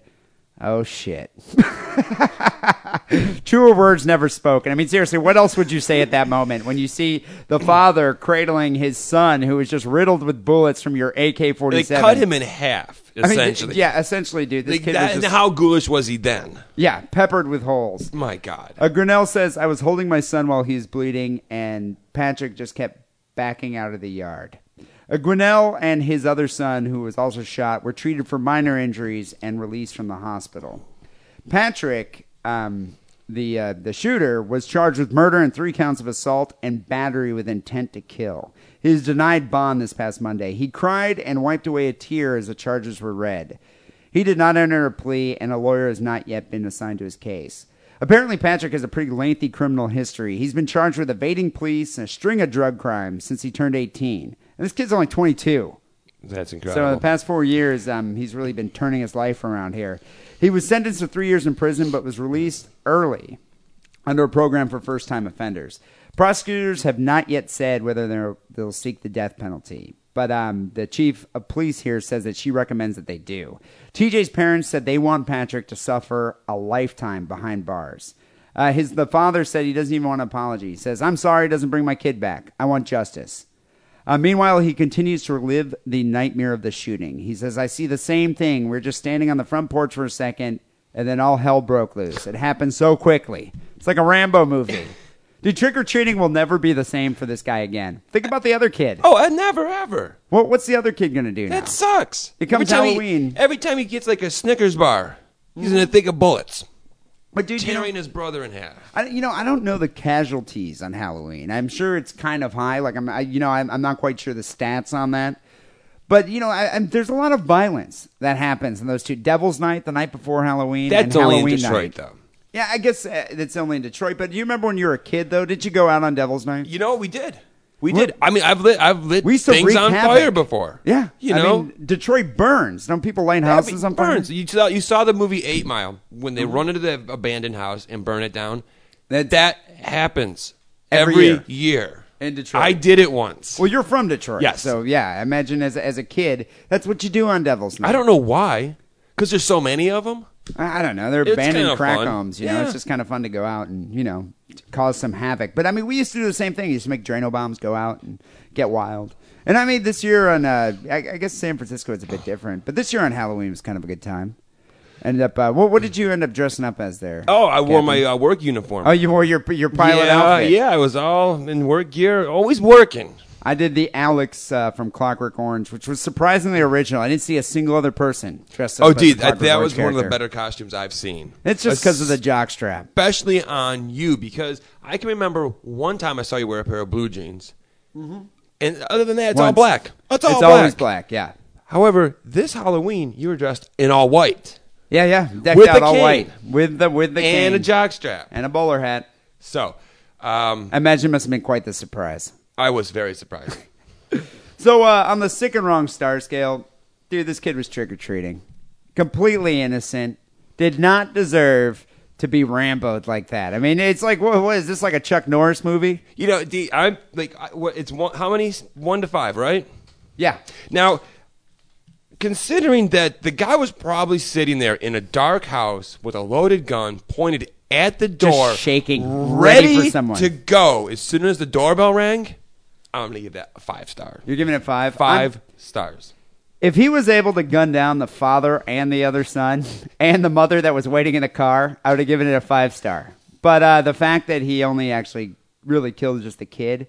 Oh shit. Truer words never spoken. I mean, seriously, what else would you say at that moment when you see the father cradling his son who is just riddled with bullets from your AK 47? They 47? cut him in half, I mean, essentially. yeah, essentially, dude. This Like kid that- just, how ghoulish was he then? yeah, peppered with holes. My God. Uh, Grinnell says, I was holding my son while he was bleeding, and Patrick just kept backing out of the yard. Uh, Grinnell and his other son, who was also shot, were treated for minor injuries and released from the hospital. Patrick, um, the, uh, the shooter, was charged with murder and three counts of assault and battery with intent to kill. He was denied bond this past Monday. He cried and wiped away a tear as the charges were read. He did not enter a plea, and a lawyer has not yet been assigned to his case. Apparently, Patrick has a pretty lengthy criminal history. He's been charged with evading police and a string of drug crimes since he turned 18. And this kid's only 22. That's incredible. So in the past four years, um, he's really been turning his life around here. He was sentenced to three years in prison, but was released early under a program for first-time offenders. Prosecutors have not yet said whether they'll seek the death penalty, but um, the chief of police here says that she recommends that they do. TJ's parents said they want Patrick to suffer a lifetime behind bars. Uh, his the father said he doesn't even want an apology. He says, "I'm sorry, it doesn't bring my kid back. I want justice." Uh, meanwhile, he continues to relive the nightmare of the shooting. He says, I see the same thing. We're just standing on the front porch for a second, and then all hell broke loose. It happened so quickly. It's like a Rambo movie. Dude, trick or treating will never be the same for this guy again. Think about the other kid. oh, I never ever. What, what's the other kid going to do now? That sucks. It comes every time Halloween. He, every time he gets like a Snickers bar, he's gonna think of bullets, but dude, you know, tearing his brother in half. I, you know, I don't know the casualties on Halloween. I'm sure it's kind of high. Like I'm, I, you know, I'm, I'm not quite sure the stats on that. But you know, I, I'm, there's a lot of violence that happens in those two. Devil's Night, the night before Halloween, That's only in Halloween Detroit, night. though. Yeah, I guess uh, it's only in Detroit. But do you remember when you were a kid, though? Did you go out on Devil's Night? You know we did? We did. I mean, I've lit. I've lit We used to things wreak on havoc. fire before. Yeah, You I know. mean, Detroit burns. Don't people light Yeah, houses on fire? burns. You saw, you saw the movie Eight Mile when Mm-hmm. they run into the abandoned house and burn it down. That- That happens Every every, year. year. In Detroit. I did it once. Well, you're from Detroit, Yes. So yeah, I imagine as a, as a kid, that's what you do on Devil's Night. I don't know why, because there's so many of them. I don't know. They're It's abandoned kinda crack fun. homes. You know, Yeah. it's just kind of fun to go out and you know cause some havoc. But I mean, we used to do the same thing. We used to make Drano bombs go out and get wild. And I mean, this year on, uh, I, I guess San Francisco is a bit different. But this year on Halloween was kind of a good time. Ended up. Uh, what, what did you end up dressing up as there? Oh, I wore Captain? my uh, work uniform. Oh, you wore your your pilot yeah, outfit. yeah, I was all in work gear, always working. I did the Alex uh, from Clockwork Orange, which was surprisingly original. I didn't see a single other person dressed up. Oh, dude, that, that was one of the better costumes I've seen. It's just because of the jock strap. especially on you because I can remember one time I saw you wear a pair of blue jeans, and other than that, it's all black. It's all it's black. always black. Yeah. However, this Halloween you were dressed in all white Yeah, yeah, decked With out all cane. white with the with the and a cane jock strap. and a bowler hat. So, um, I imagine it must have been quite the surprise. I was very surprised. So uh, on the sick and wrong star scale, dude, this kid was trick or treating, completely innocent, did not deserve to be Ramboed like that. I mean, it's like what, what is this like a Chuck Norris movie? you know, Dee, I'm like, I, what, it's one, how many? One to five, right? Yeah, Now, considering that the guy was probably sitting there in a dark house with a loaded gun pointed at the door, shaking, ready ready, for someone. to go as soon as the doorbell rang, I'm gonna give that a five star. you're giving it five. 5 I'm- stars. if he was able to gun down the father and the other son and the mother that was waiting in the car, I would have given it a five star. But uh, the fact that he only actually really killed just the kid,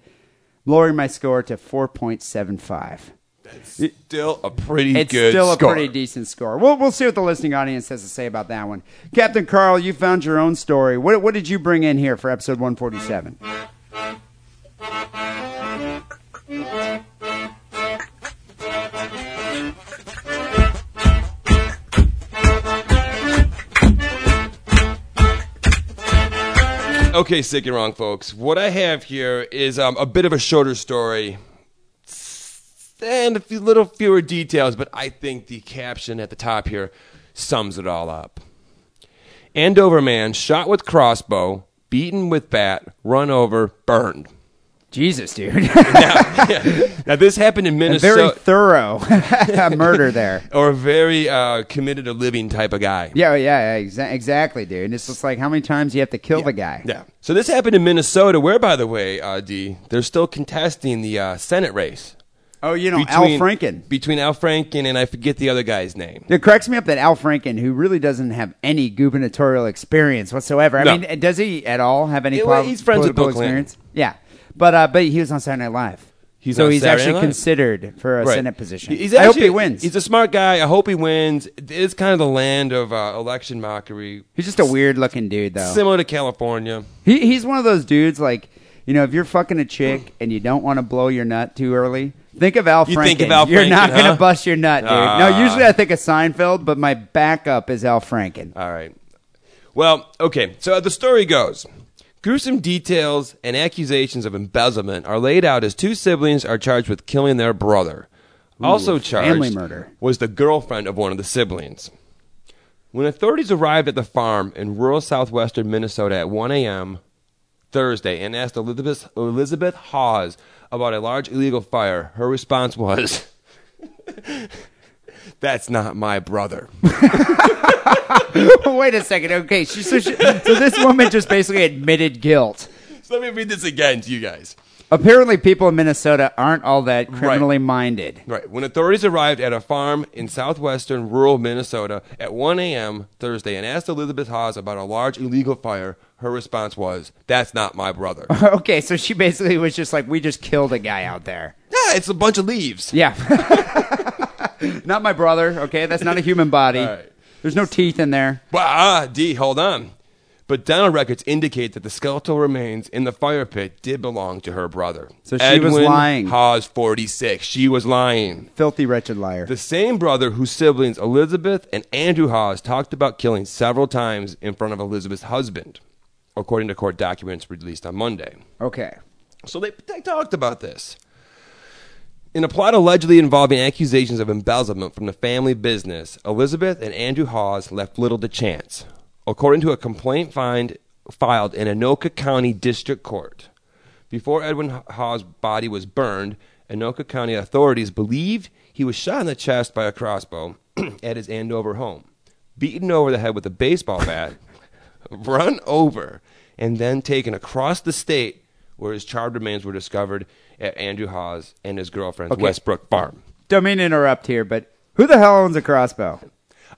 lowering my score to four point seven five. That's Still a pretty It's good still a score. pretty decent score. We'll we'll see what the listening audience has to say about that one. Captain Carl, you found your own story. What what did you bring in here for episode one forty seven? Okay, sick and wrong, folks. What I have here is um, a bit of a shorter story and a few little fewer details, but I think the caption at the top here sums it all up. Andover man shot with crossbow beaten with bat, run over, burned. Jesus, dude. Now this happened in A Minnesota. very thorough murder there. or a very uh, committed to living type of guy. Yeah, yeah, yeah exa- exactly, dude. And it's just like how many times you have to kill the guy? Yeah. So this happened in Minnesota, where, by the way, uh, Dee, they're still contesting the uh, Senate race. Oh, you know, between, Al Franken. Between Al Franken and I forget the other guy's name. It cracks me up that Al Franken, who really doesn't have any gubernatorial experience whatsoever. I No. mean, does he at all have any Yeah, he's friends with Bill Clinton. experience? Yeah, but uh, but he was on Saturday Night Live. He's so on he's Saturday actually Night Live. considered for a Right. Senate position. He's I hope actually- he wins. He's a smart guy. I hope he wins. It's kind of the land of uh, election mockery. He's just a weird looking dude, though. Similar to California. He he's one of those dudes like you know if you're fucking a chick and you don't want to blow your nut too early, think of Al You Franken. think of Al You're not Franken, gonna huh? bust your nut, dude. Ah. no, usually I think of Seinfeld, but my backup is Al Franken. All right. Well, okay. So the story goes. Gruesome details and accusations of embezzlement are laid out as two siblings are charged with killing their brother. also charged family murder. was the girlfriend of one of the siblings. When authorities arrived at the farm in rural southwestern Minnesota at 1 a.m. Thursday and asked Elizabeth, Elizabeth Hawes about a large illegal fire, her response was, That's not my brother. Wait a second. Okay, she, so, she, so this woman just basically admitted guilt. So let me read this again to you guys. Apparently, people in Minnesota aren't all that criminally minded. Right. When authorities arrived at a farm in southwestern rural Minnesota at 1 a.m. Thursday and asked Elizabeth Hawes about a large illegal fire, her response was, That's not my brother. Okay, so she basically was just like, "We just killed a guy out there." Yeah, it's a bunch of leaves. Yeah. not my brother. Okay, that's not a human body. All right. There's no teeth in there. Well, ah, Dee, hold on. But dental records indicate that the skeletal remains in the fire pit did belong to her brother. So she was lying. Hawes, 46. She was lying. Filthy, wretched liar. The same brother whose siblings Elizabeth and Andrew Hawes talked about killing several times in front of Elizabeth's husband, according to court documents released on Monday. Okay. So they, they talked about this. In a plot allegedly involving accusations of embezzlement from the family business, Elizabeth and Andrew Hawes left little to chance. According to a complaint find, filed in Anoka County District Court, before Edwin Hawes' body was burned, Anoka County authorities believed he was shot in the chest by a crossbow at his Andover home, beaten over the head with a baseball bat, run over, and then taken across the state where his charred remains were discovered at Andrew Hawes and his girlfriend's Okay. Westbrook farm. Don't mean to interrupt here, but who the hell owns a crossbow?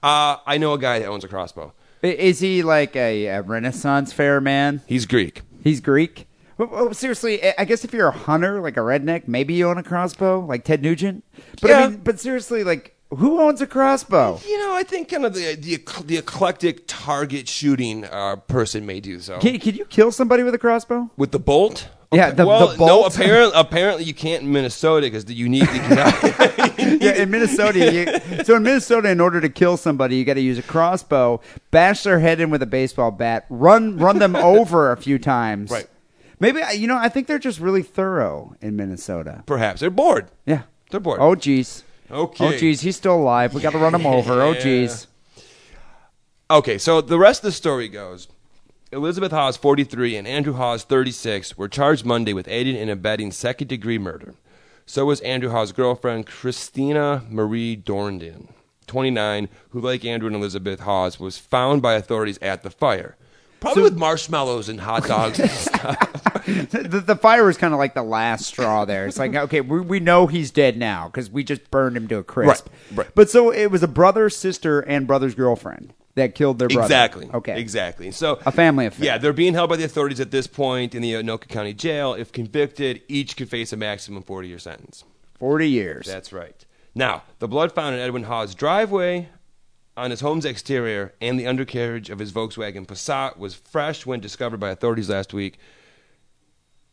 Uh, I know a guy that owns a crossbow. I- Is he like a, a Renaissance fair man? He's Greek. He's Greek. Well, well, seriously, I- I guess if you're a hunter, like a redneck, maybe you own a crossbow, like Ted Nugent. But I Yeah. mean, but seriously, like who owns a crossbow? You know, I think kind of the the, the eclectic target shooting uh, person may do so. Can, can you kill somebody with a crossbow? With the bolt? Yeah, the- well, the no. Apparently, apparently you can't in Minnesota because you need to. yeah, in Minnesota. You, so in Minnesota, in order to kill somebody, you got to use a crossbow, bash their head in with a baseball bat, run run them over a few times. Right. Maybe you know. I think they're just really thorough in Minnesota. Perhaps they're bored. Yeah. They're bored. Oh geez. Okay. Oh geez, he's still alive. We got to run him over. Oh geez. Okay, so the rest of the story goes. Elizabeth Hawes, 43, and Andrew Hawes, 36, were charged Monday with aiding and abetting second degree murder. So was Andrew Hawes' girlfriend, Christina Marie Dorndon, 29, who, like Andrew and Elizabeth Hawes, was found by authorities at the fire. Probably with marshmallows and hot dogs and stuff. the, the fire was kind of like the last straw there. It's like, okay, we, we know he's dead now because we just burned him to a crisp. Right, right. But so it was a brother, sister, and brother's girlfriend that killed their brother. Exactly. Okay. Exactly. So A family affair. Yeah, they're being held by the authorities at this point in the Anoka County Jail. If convicted, each could face a maximum 40 year sentence. 40 years. That's right. Now, the blood found in Edwin Hawes' driveway, on his home's exterior, and the undercarriage of his Volkswagen Passat was fresh when discovered by authorities last week.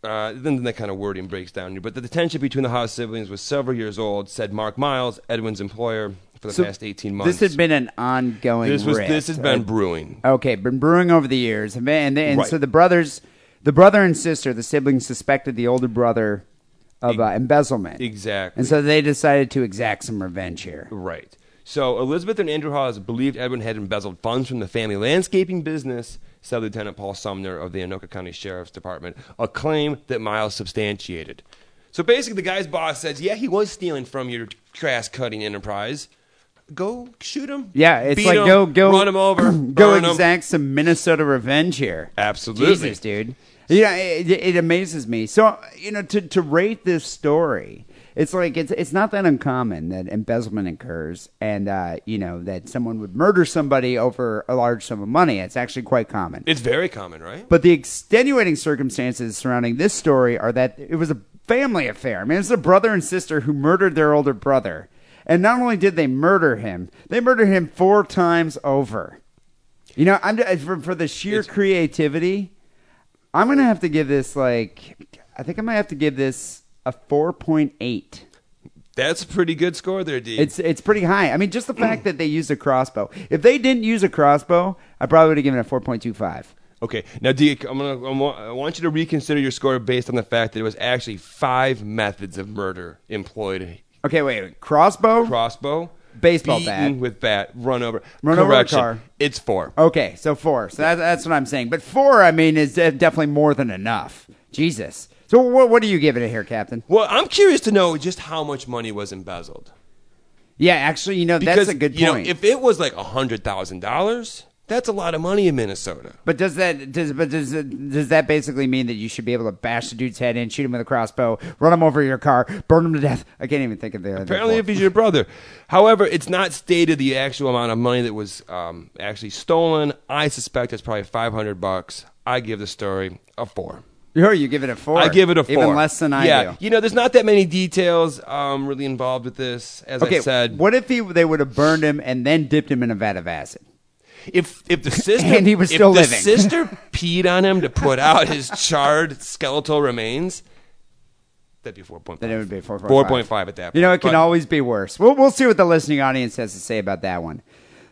Uh, then that kind of wording breaks down here. But the tension between the Hawes siblings was several years old, said Mark Miles, Edwin's employer, for the So past 18 months. This had been an ongoing this was rift, this has been brewing. Okay, been brewing over the years, and and, and Right. so the brothers, the brother and sister, the siblings suspected the older brother of uh, embezzlement, Exactly. and so they decided to exact some revenge here. Right. So Elizabeth and Andrew Hawes believed Edwin had embezzled funds from the family landscaping business said Lieutenant Paul Sumner of the Anoka County Sheriff's Department, a claim that Miles substantiated. So basically, the guy's boss says, "Yeah, he was stealing from your grass cutting enterprise. Go shoot him. Yeah, it's beat like him, go go run him over, go burn him." exact some Minnesota revenge here. Absolutely. Jesus, dude. Yeah, it, it amazes me. So you know, to to rate this story, it's like it's it's not that uncommon that embezzlement occurs, and uh, you know that someone would murder somebody over a large sum of money. It's actually quite common. It's very common, right? But the extenuating circumstances surrounding this story are that it was a family affair. I mean, it's a brother and sister who murdered their older brother. And not only did they murder him, they murdered him four times over. You know, I'm for, for the sheer It's- creativity, I'm going to have to give this like I think I might have to give this a 4.8. That's a pretty good score there, Dee. It's it's pretty high. I mean, just the fact that they used a crossbow. If they didn't use a crossbow, I probably would have given it a 4.25. Okay, now Dee, I'm gonna, I'm, I want you to reconsider your score based on the fact that it was actually five methods of murder employed: Okay, wait. wait. Crossbow? crossbow, Baseball bat. with bat, run over, Run over a car. It's four. Okay, so four. So that, that's what I'm saying. But four, I mean, is uh, definitely more than enough. Jesus. So what, what are you giving it here, Captain? Well, I'm curious to know just how much money was embezzled. Yeah, actually, you know, that's a good you point. know, if it was like a hundred thousand dollars, that's a lot of money in Minnesota. but does that does but does does that basically mean that you should be able to bash the dude's head in, shoot him with a crossbow, run him over your car, burn him to death? I can't even think of the other Apparently, if he's your brother. However, it's not stated the actual amount of money that was um, actually stolen. I suspect it's probably five hundred bucks. I give the story a four. Oh, you give it a four. I give it a four. even less than I yeah, do. you know, there's not that many details um, really involved with this. As Okay, I said, what if he they would have burned him and then dipped him in a vat of acid? if if the sister And he was if still the sister peed on him to put out his charred skeletal remains, that'd be four point Then it would be four point Four point five at that. Point. You know, it can But- always be worse. We'll, we'll see what the listening audience has to say about that one.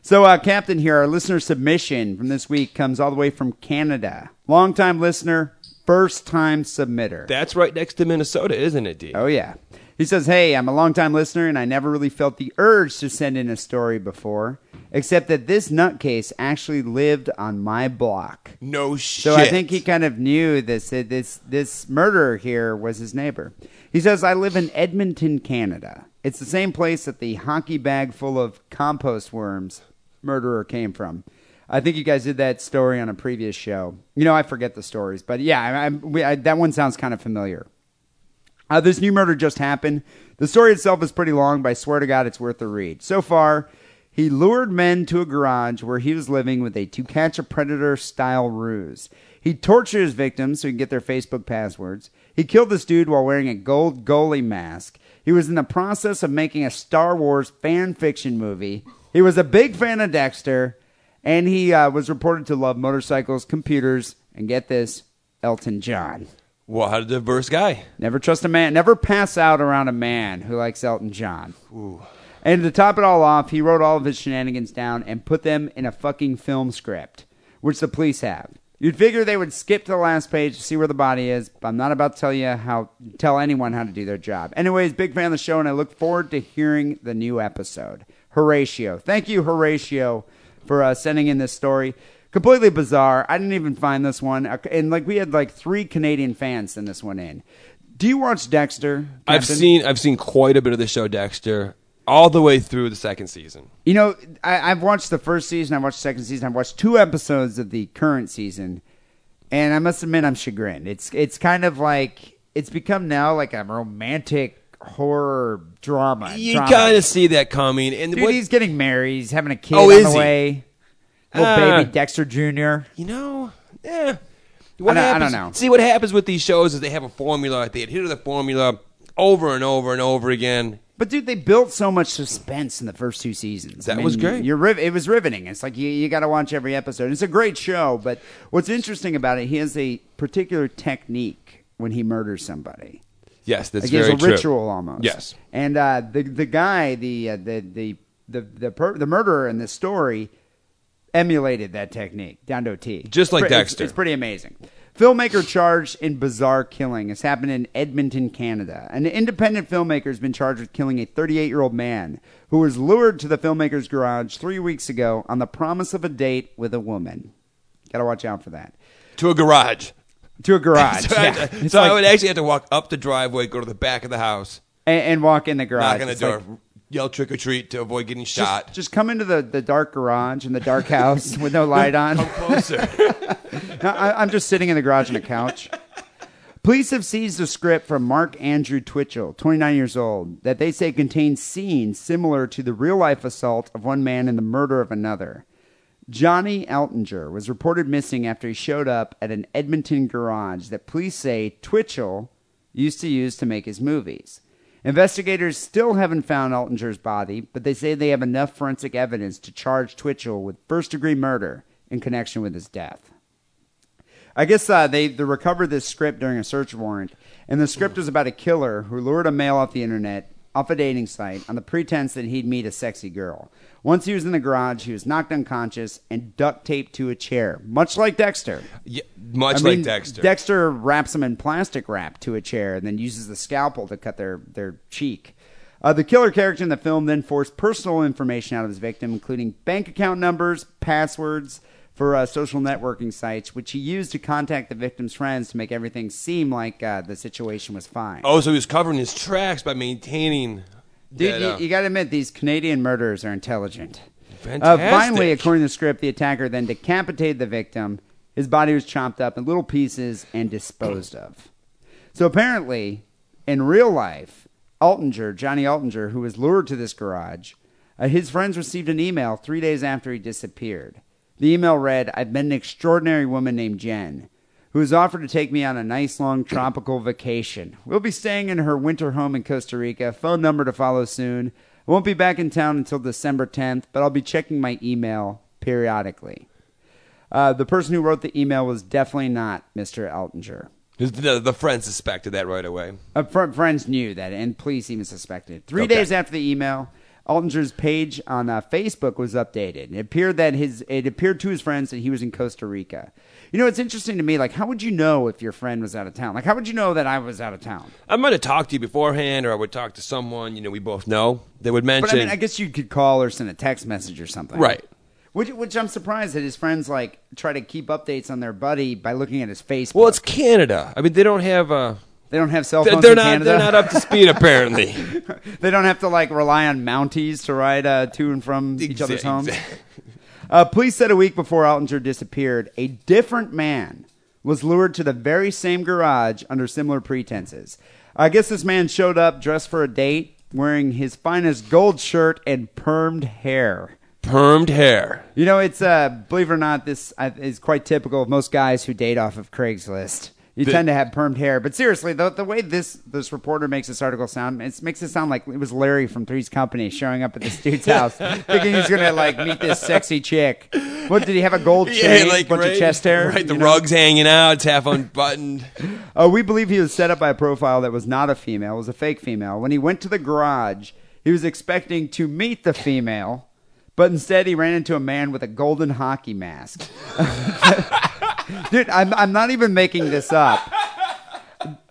So, uh, Captain, here, our listener submission from this week comes all the way from Canada. Longtime listener, first time submitter. That's right next to Minnesota, isn't it, Dee? Oh, yeah. He says, Hey, I'm a longtime listener, and I never really felt the urge to send in a story before, except that this nutcase actually lived on my block. No shit. So I think he kind of knew this uh, this this murderer here was his neighbor. He says, "I live in Edmonton, Canada. It's the same place that the hockey bag full of compost worms murderer came from." I think you guys did that story on a previous show. You know, I forget the stories, but yeah, I, I, we, I, that one sounds kind of familiar. Uh, this new murder just happened. The story itself is pretty long, but I swear to God, it's worth the read. So far, he lured men to a garage where he was living with a to catch a predator style ruse. He tortured his victims so he could get their Facebook passwords. He killed this dude while wearing a gold goalie mask. He was in the process of making a Star Wars fan fiction movie. He was a big fan of Dexter, and he uh, was reported to love motorcycles, computers, and get this, Elton John. What a diverse guy. Never trust a man. Never pass out around a man who likes Elton John. Ooh. And to top it all off, he wrote all of his shenanigans down and put them in a fucking film script, which the police have. You'd figure they would skip to the last page to see where the body is, but I'm not about to tell you how tell anyone how to do their job. Anyways, big fan of the show, and I look forward to hearing the new episode. Horatio, thank you, Horatio, for uh, sending in this story. Completely bizarre. I didn't even find this one, Uh, and like we had like three Canadian fans send this one in. Do you watch Dexter? I've seen I've seen quite a bit of the show Dexter, all the way through the second season. You know, I, I've watched the first season. I've watched the second season. I've watched two episodes of the current season, and I must admit, I'm chagrined. It's it's kind of like it's become now like a romantic horror drama. You kind of see that coming, and dude, what, he's getting married. He's having a kid Oh, on is the he? way. Little Ah. baby Dexter Jr. you know, yeah. I What don't- I don't know. See what happens with these shows is they have a formula. They adhere to the formula over and over and over again. But dude, they built so much suspense in the first two seasons. That was great. You're riv- it was riveting. It's like you, you got to watch every episode. It's a great show. But what's interesting about it, he has a particular technique when he murders somebody. Yes, that's like very a true. ritual almost. Yes. And uh, the the guy, the uh, the the the the, per- the murderer in this story, emulated that technique down to a T. Just like It's pre- it's- Dexter. It's, pretty amazing. Filmmaker charged in bizarre killing has happened in Edmonton, Canada. An independent filmmaker has been charged with killing a 38 year old man who was lured to the filmmaker's garage three weeks ago on the promise of a date with a woman. Got to watch out for that. To a garage. To a garage. so I, yeah. It's so I would actually have to walk up the driveway, go to the back of the house, and, and walk in the garage. knock on the It's door, like, yell trick or treat to avoid getting just, shot. just come into the, the dark garage in the dark house with no light on. Come closer. No, I, I'm just sitting in the garage on a couch. Police have seized a script from Mark Andrew Twitchell, 29 years old, that they say contains scenes similar to the real life assault of one man and the murder of another. Johnny Altinger was reported missing after he showed up at an Edmonton garage that police say Twitchell used to use to make his movies. Investigators still haven't found Altinger's body, but they say they have enough forensic evidence to charge Twitchell with first degree murder in connection with his death. I guess uh, they, they recovered this script during a search warrant, and the script was about a killer who lured a male off the internet, off a dating site, on the pretense that he'd meet a sexy girl. Once he was in the garage, he was knocked unconscious and duct taped to a chair, much like Dexter. Yeah, much I like mean, Dexter. Dexter wraps them in plastic wrap to a chair and then uses the scalpel to cut their, their cheek. Uh, the killer character in the film then forced personal information out of his victim, including bank account numbers, passwords for uh, social networking sites, which he used to contact the victim's friends to make everything seem like uh, the situation was fine. oh, so he was covering his tracks by maintaining. Dude, that, you, uh, you got to admit, these Canadian murderers are intelligent. Uh, Fantastic. finally, according to the script, the attacker then decapitated the victim. His body was chopped up in little pieces and disposed of. So apparently, in real life, Altinger, Johnny Altinger, who was lured to this garage, uh, his friends received an email three days after he disappeared. The email read, I've met an extraordinary woman named Jen who has offered to take me on a nice long tropical vacation. We'll be staying in her winter home in Costa Rica. Phone number to follow soon. I won't be back in town until December 10th, but I'll be checking my email periodically. Uh, the person who wrote the email was definitely not Mr. Altinger. the, the friend suspected that right away. Uh, fr- friends knew that, and police even suspected. Three Okay. days after the email, Altinger's page on uh, Facebook was updated. It appeared that his it appeared to his friends that he was in Costa Rica. You know, it's interesting to me. Like, how would you know if your friend was out of town? Like, how would you know that I was out of town? I might have talked to you beforehand, or I would talk to someone you know we both know. They would mention. But I mean, I guess you could call or send a text message or something, Right. Which, which I'm surprised that his friends like try to keep updates on their buddy by looking at his Facebook. well, it's Canada. I mean, they don't have. Uh, they don't have cell phones they're in not. Canada. They're not up to speed apparently. they don't have to like rely on Mounties to ride uh, to and from each other's homes. Uh, police said a week before Altinger disappeared, a different man was lured to the very same garage under similar pretenses. I guess this man showed up dressed for a date, wearing his finest gold shirt and permed hair. Permed hair. You know, it's uh, believe it or not, this uh, is quite typical of most guys who date off of Craigslist. You The- tend to have permed hair, but seriously, the the way this this reporter makes this article sound, it makes it sound like it was Larry from Three's Company showing up at this dude's house, thinking he's gonna like meet this sexy chick. What did he have a gold chain, bunch right, of chest hair? Right, the know? rug's hanging out. It's half unbuttoned. Uh, we believe he was set up by a profile that was not a female, it was a fake female. When he went to the garage, he was expecting to meet the female, but instead he ran into a man with a golden hockey mask. Dude, I'm, I'm not even making this up.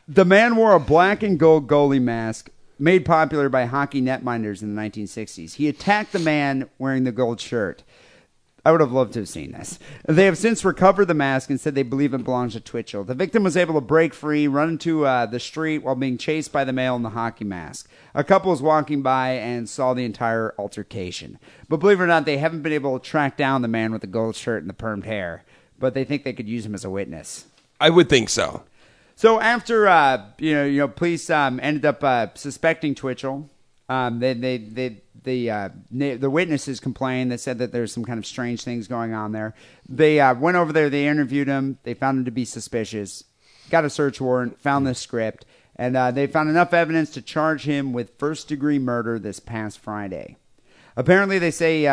The man wore a black and gold goalie mask made popular by hockey netminders in the 1960s. He attacked the man wearing the gold shirt. I would have loved to have seen this. They have since recovered the mask and said they believe it belongs to Twitchell. The victim was able to break free, run into uh, the street while being chased by the male in the hockey mask. A couple was walking by and saw the entire altercation. But believe it or not, they haven't been able to track down the man with the gold shirt and the permed hair. But they think they could use him as a witness. I would think so. So after uh, you know, you know, police um, ended up uh, suspecting Twitchell. Um, they, they, they, the uh, na- the witnesses complained. They said that there's some kind of strange things going on there. They uh, went over there. They interviewed him. They found him to be suspicious. Got a search warrant. Found the script, and uh, they found enough evidence to charge him with first degree murder this past Friday. Apparently, they say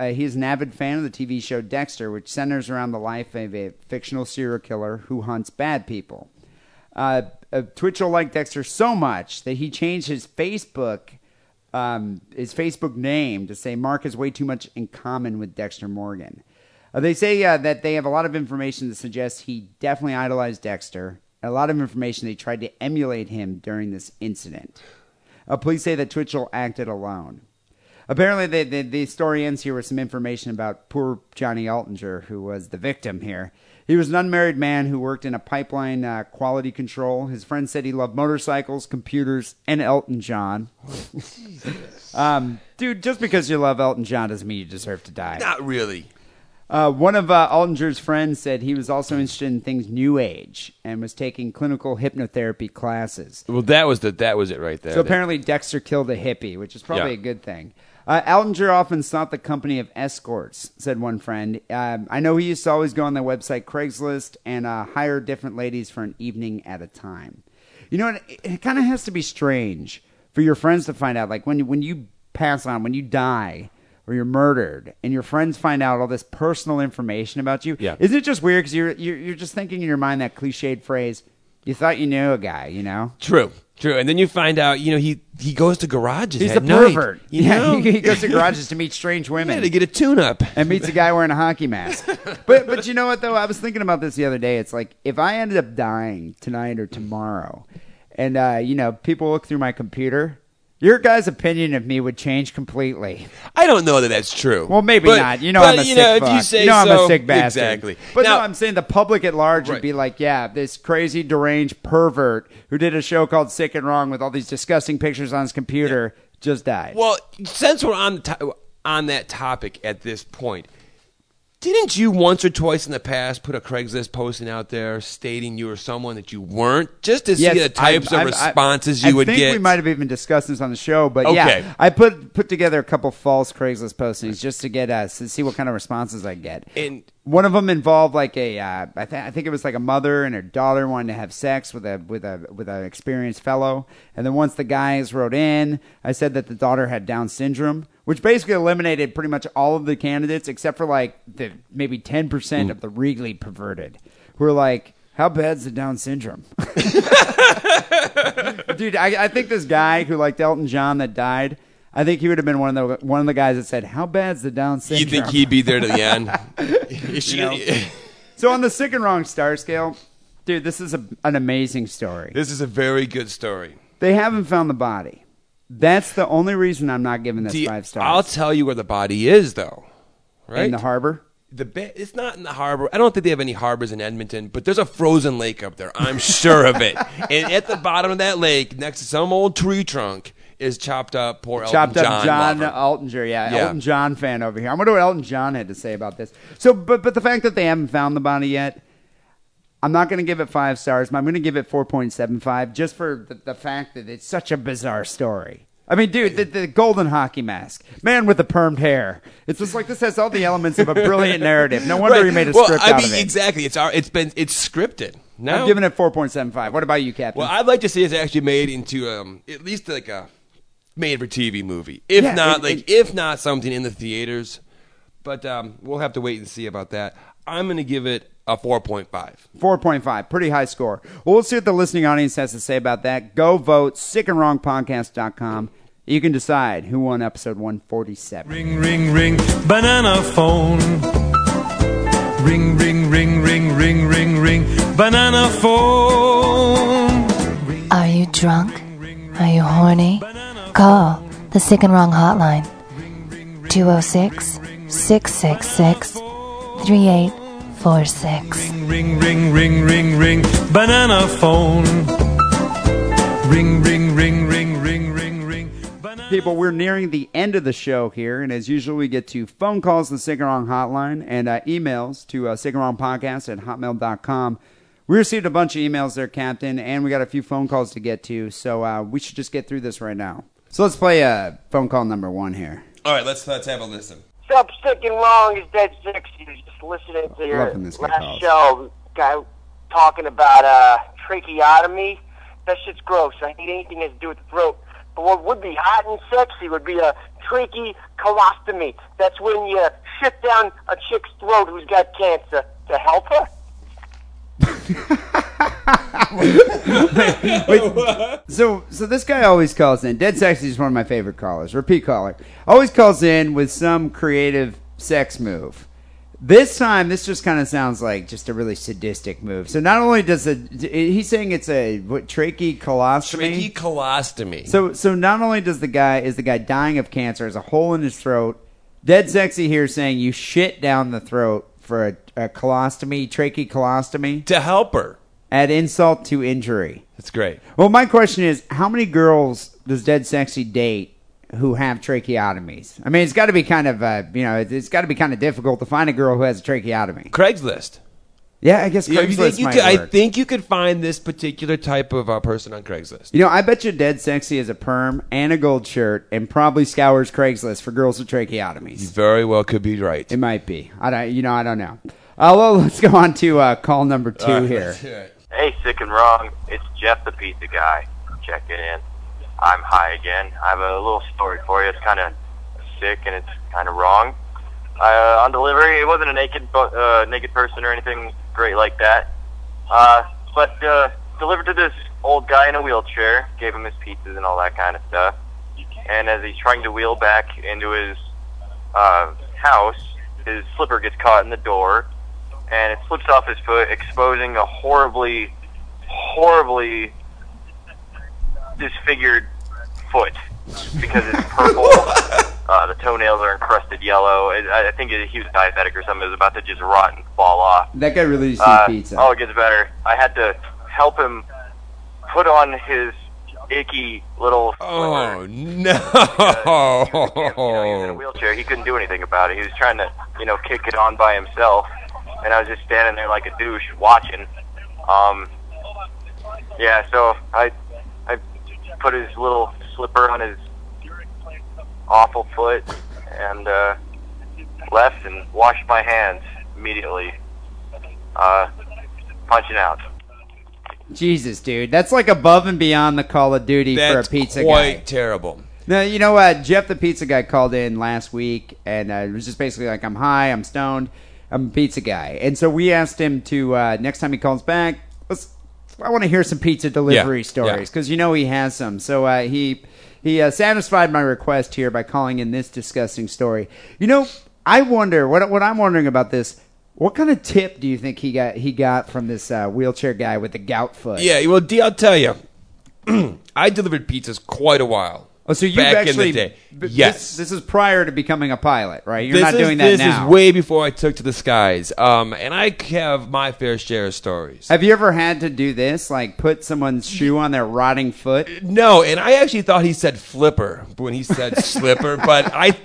uh, he's an avid fan of the TV show Dexter, which centers around the life of a fictional serial killer who hunts bad people. Uh, uh, Twitchell liked Dexter so much that he changed his Facebook um, his Facebook name to say Mark has way too much in common with Dexter Morgan. Uh, they say uh, that they have a lot of information that suggests he definitely idolized Dexter. A lot of information they tried to emulate him during this incident. Uh, police say that Twitchell acted alone. Apparently, the, the, the story ends here with some information about poor Johnny Altinger, who was the victim here. He was an unmarried man who worked in a pipeline uh, quality control. His friend said he loved motorcycles, computers, and Elton John. um, dude, just because you love Elton John doesn't mean you deserve to die. Not really. Uh, one of uh, Altinger's friends said he was also interested in things New Age and was taking clinical hypnotherapy classes. Well, that was the that was it right there. So apparently Dexter killed a hippie, which is probably Yeah. a good thing. Uh, Altinger often sought the company of escorts, said one friend. Um, I know he used to always go on the website Craigslist and uh, hire different ladies for an evening at a time. You know, it, it kind of has to be strange for your friends to find out. Like when you, when you pass on, when you die or you're murdered, and your friends find out all this personal information about you. Yeah. Isn't it just weird because you're, you're you're just thinking in your mind that cliched phrase, "You thought you knew a guy," you know? True, true. And then you find out, you know, he he goes to garages. He's at a night, pervert. You yeah, know? he, goes to garages to meet strange women Yeah, to get a tune-up. and meets a guy wearing a hockey mask. But but you know what though? I was thinking about this the other day. It's like if I ended up dying tonight or tomorrow, and uh, you know people look through my computer, your guys' opinion of me would change completely. I don't know that that's true. Well, maybe But- not. You know, but, I'm a you sick know, if you say you know, I'm so, a sick bastard. Exactly. But now, no, I'm saying the public at large would be like, yeah, this crazy deranged pervert who did a show called Sick and Wrong with all these disgusting pictures on his computer just died. Well, since we're on on that topic at this point, didn't you once or twice in the past put a Craigslist posting out there stating you were someone that you weren't, just to see the types I- of responses I, you would get? I think we might have even discussed this on the show, but Okay. yeah, I put put together a couple false Craigslist postings just to get us to see what kind of responses I get. And- one of them involved like a, uh, I, th- I think it was like a mother and her daughter wanted to have sex with a with a with an experienced fellow, and then once the guys wrote in, I said that the daughter had Down syndrome, which basically eliminated pretty much all of the candidates except for like the maybe ten percent Mm. of the regally perverted, who were like. How bad's the Down syndrome? Dude, I, I think this guy who liked Elton John that died, I think he would have been one of the one of the guys that said, "How bad's the Down you think he'd be there to the end? You know? so on the sick and wrong star scale, dude, this is a, an amazing story. this is a very good story. They haven't found the body. That's the only reason I'm not giving this five I'll tell you where the body is, though. Right In the harbor. The ba- it's not in the harbor. I don't think they have any harbors in Edmonton, but there's a frozen lake up there. I'm sure of it. And at the bottom of that lake, next to some old tree trunk, is chopped up poor Chopped Elton up John. John. Altinger, yeah, Yeah. Elton John fan over here. I wonder what Elton John had to say about this. So, but but the fact that they haven't found the body yet, I'm not going to give it five stars. but I'm going to give it 4.75 just for the, the fact that it's such a bizarre story. I mean, dude, the, the golden hockey mask, man with the permed hair. It's just like this has all the elements of a brilliant narrative. No wonder Right. he made a script. well, script I out mean, of it. exactly. It's our. It's been. It's scripted. Now, I'm giving it 4.75. What about you, Captain? Well, I'd like to see it actually made into um, at least like a made-for-TV movie. If Yeah, not, it- like it- if not something in the theaters. But um, we'll have to wait and see about that. I'm going to give it a 4.5. 4.5. Pretty high score. Well, we'll see what the listening audience has to say about that. Go vote. Sickandwrongpodcast.com. You can decide who won episode 147. Ring, ring, ring, banana phone. Ring, ring, ring, ring, ring, ring, ring, banana phone. Are you drunk? Are you horny? Call the Sick and Wrong Hotline. 206 666 3846. Ring, ring, ring, ring, ring, banana phone. Ring, ring, ring, ring, ring, ring, ring, People, we're nearing the end of the show here, and as usual, we get to phone calls to the Sick and Wrong hotline and uh, emails to uh, Sick and Wrong Podcast at hotmail.com. We received a bunch of emails there, Captain, and we got a few phone calls to get to, so uh, we should just get through this right now. So let's play uh, phone call number one here. All right, let's let's have a listen. Stop sticking long is dead sexy. Just listening to your Loving this guy last calls. show, guy talking about uh tracheotomy. That shit's gross. I hate anything that has to do with the throat. But what would be hot and sexy would be a tracheostomy. That's when you shit down a chick's throat who's got cancer to help her. So, so this guy always calls in. Dead Sexy is one of my favorite callers. Repeat caller. Always calls in with some creative sex move. This time, this just kind of sounds like just a really sadistic move. So not only does it, he's saying it's a what tracheostomy. Tracheostomy. So so not only does the guy is the guy dying of cancer, has a hole in his throat. Dead sexy here saying you shit down the throat for a, a colostomy, tracheostomy. to help her. Add insult to injury. That's great. Well, my question is, how many girls does Dead Sexy date who have tracheotomies? I mean, it's got to be kind of, uh, you know, it's got to be kind of difficult to find a girl who has a tracheotomy. Craigslist. Yeah, I guess Yeah, you Craigslist think you might could, I work. think you could find this particular type of uh, person on Craigslist. You know, I bet you Dead Sexy is a perm and a gold shirt and probably scours Craigslist for girls with tracheotomies. Very well could be right. It might be. I don't, you know, I don't know. Uh, well, let's go on to uh, call number two All right, here. let's hear it. Hey, sick and wrong. It's Jeff the pizza guy checking in. I'm high again. I have a little story for you. It's kind of sick and it's kind of wrong. Uh, on delivery, it wasn't a naked bu- uh, naked person or anything great like that. Uh, but uh, delivered to this old guy in a wheelchair. Gave him his pizzas and all that kind of stuff. And as he's trying to wheel back into his uh, house, his slipper gets caught in the door, and it slips off his foot, exposing a horribly, horribly disfigured foot because it's purple. uh, the toenails are encrusted yellow. I, I think he was diabetic or something. It was about to just rot and fall off. That guy really needs to Uh, pizza. Oh, it gets better. I had to help him put on his icky little. Oh no You know, he was in a wheelchair. He couldn't do anything about it. He was trying to, you know, kick it on by himself, and I was just standing there like a douche watching. Um, yeah, so I, I put his little slipper on his awful foot and uh, left and washed my hands immediately. Uh, punching out. Jesus, dude, that's like above and beyond the Call of Duty That's for a pizza guy. quite guy. terrible. No, you know what? Jeff the pizza guy called in last week, and uh, it was just basically like, "I'm high, I'm stoned, I'm a pizza guy," and so we asked him to uh, next time he calls back, let's. I want to hear some pizza delivery Yeah, stories yeah. because you know he has some. So uh, he he uh, satisfied my request here by calling in this disgusting story. You know, I wonder what what I'm wondering about this. What kind of tip do you think he got he got from this uh, wheelchair guy with the gout foot? Yeah, well, D, I'll tell you. I delivered pizzas quite a while. Oh, so you back actually in the day. b- yes. This, this is prior to becoming a pilot, right? You're this not is, doing that this now. This is way before I took to the skies. Um, and I have my fair share of stories. Have you ever had to do this, like put someone's shoe on their rotting foot? No, and I actually thought he said flipper when he said slipper, but I,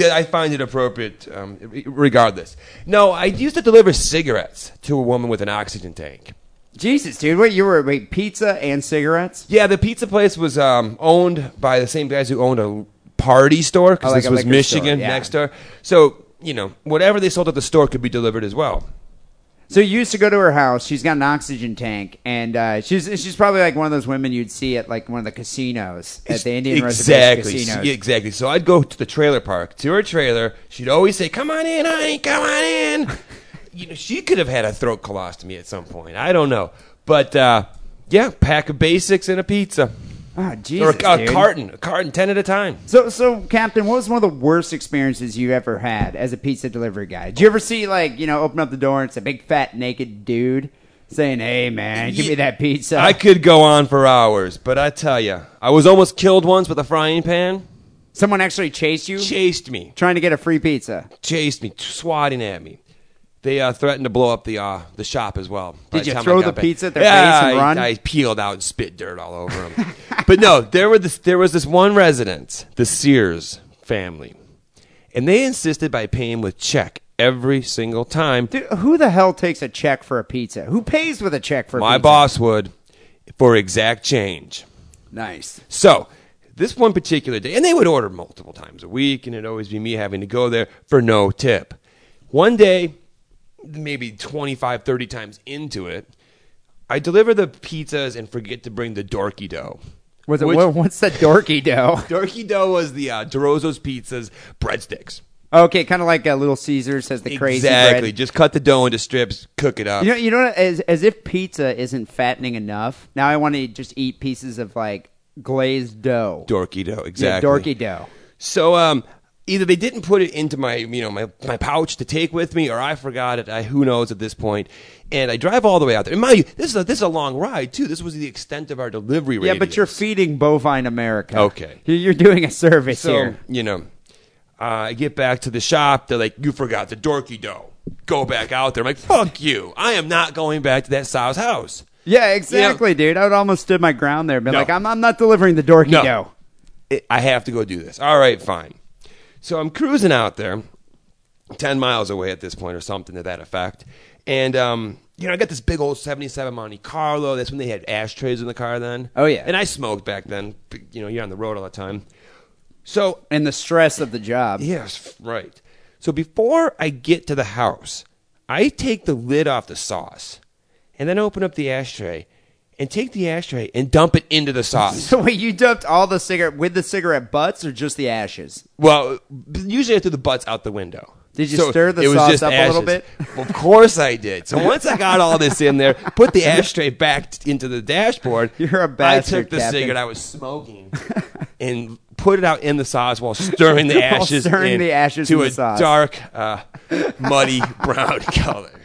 I find it appropriate um, regardless. No, I used to deliver cigarettes to a woman with an oxygen tank. Jesus, dude, wait, you were wait, pizza and cigarettes? Yeah, the pizza place was um, owned by the same guys who owned a party store because Oh, like this was Michigan store, yeah. next door. So you know, whatever they sold at the store could be delivered as well. So you used to go to her house. She's got an oxygen tank, and uh, she's she's probably like one of those women you'd see at like one of the casinos at the Indian exactly, Reservation casinos. Exactly. So I'd go to the trailer park to her trailer. She'd always say, "Come on in, honey, come on in." You know, she could have had a throat colostomy at some point. I don't know, but uh, yeah, pack of basics and a pizza, Oh, or a, a carton, a carton, ten at a time. So, so, Captain, what was one of the worst experiences you ever had as a pizza delivery guy? Did you ever see, like, you know, open up the door and it's a big fat naked dude saying, "Hey, man, give me that pizza"? I could go on for hours, but I tell you, I was almost killed once with a frying pan. Someone actually chased you, Chased me, trying to get a free pizza. chased me, swatting at me. They uh, threatened to blow up the uh, the shop as well. by Did you time I throw got the back. pizza at their yeah, face and I, run? I peeled out and spit dirt all over them. but no, there were this, there was this one resident, the Sears family, and they insisted by paying with check every single time. Dude, who the hell takes a check for a pizza? Who pays with a check for a My pizza? boss would for exact change. Nice. So, this one particular day, and they would order multiple times a week, and it'd always be me having to go there for no tip. One day, maybe 25, 30 times into it, I deliver the pizzas and forget to bring the dorky dough. Was it, Which- what, what's the dorky dough? Dorky dough was the uh, DeRozo's Pizzas breadsticks. Okay, kind of like uh, Little Caesars has the crazy exactly. bread. Just cut the dough into strips, cook it up. You know, you know, what, as as if pizza isn't fattening enough. Now I want to just eat pieces of like glazed dough. dorky dough, Yeah, exactly. dorky dough. So um, either they didn't put it into my you know my, my pouch to take with me, or I forgot it. I who knows at this point. And I drive all the way out there. And mind you, this is a, this is a long ride too. This was the extent of our delivery. Yeah, but you're feeding bovine America. Okay. You're, doing a service So, here. you know, uh, I get back to the shop. They're like, you forgot the dorky dough. Go back out there. I'm like, fuck you. I am not going back to that sow's house. Yeah, exactly, dude. I would almost stood my ground there, been No. like, I'm, I'm not delivering the dorky No. dough. It- I have to go do this. All right, fine. So I'm cruising out there, 10 miles away at this point or something to that effect. And, um, you know, I got this big old 77 Monte Carlo. That's when they had ashtrays in the car then. Oh, yeah. And I smoked back then. You know, you're on the road all the time. So And the stress of the job. Yes, right. So before I get to the house, I take the lid off the sauce and then open up the ashtray and take the ashtray and dump it into the sauce. So wait, you dumped all the cigarette with the cigarette butts or just the ashes? well, usually I threw the butts out the window. Did you So stir the sauce up a little bit? Of course I did. So once I got all this in there, put the ashtray back into the dashboard. You're a I bastard, I took the Captain. cigarette I was smoking and put it out in the sauce while stirring the ashes stirring in the ashes to a sauce. dark, uh, muddy brown color.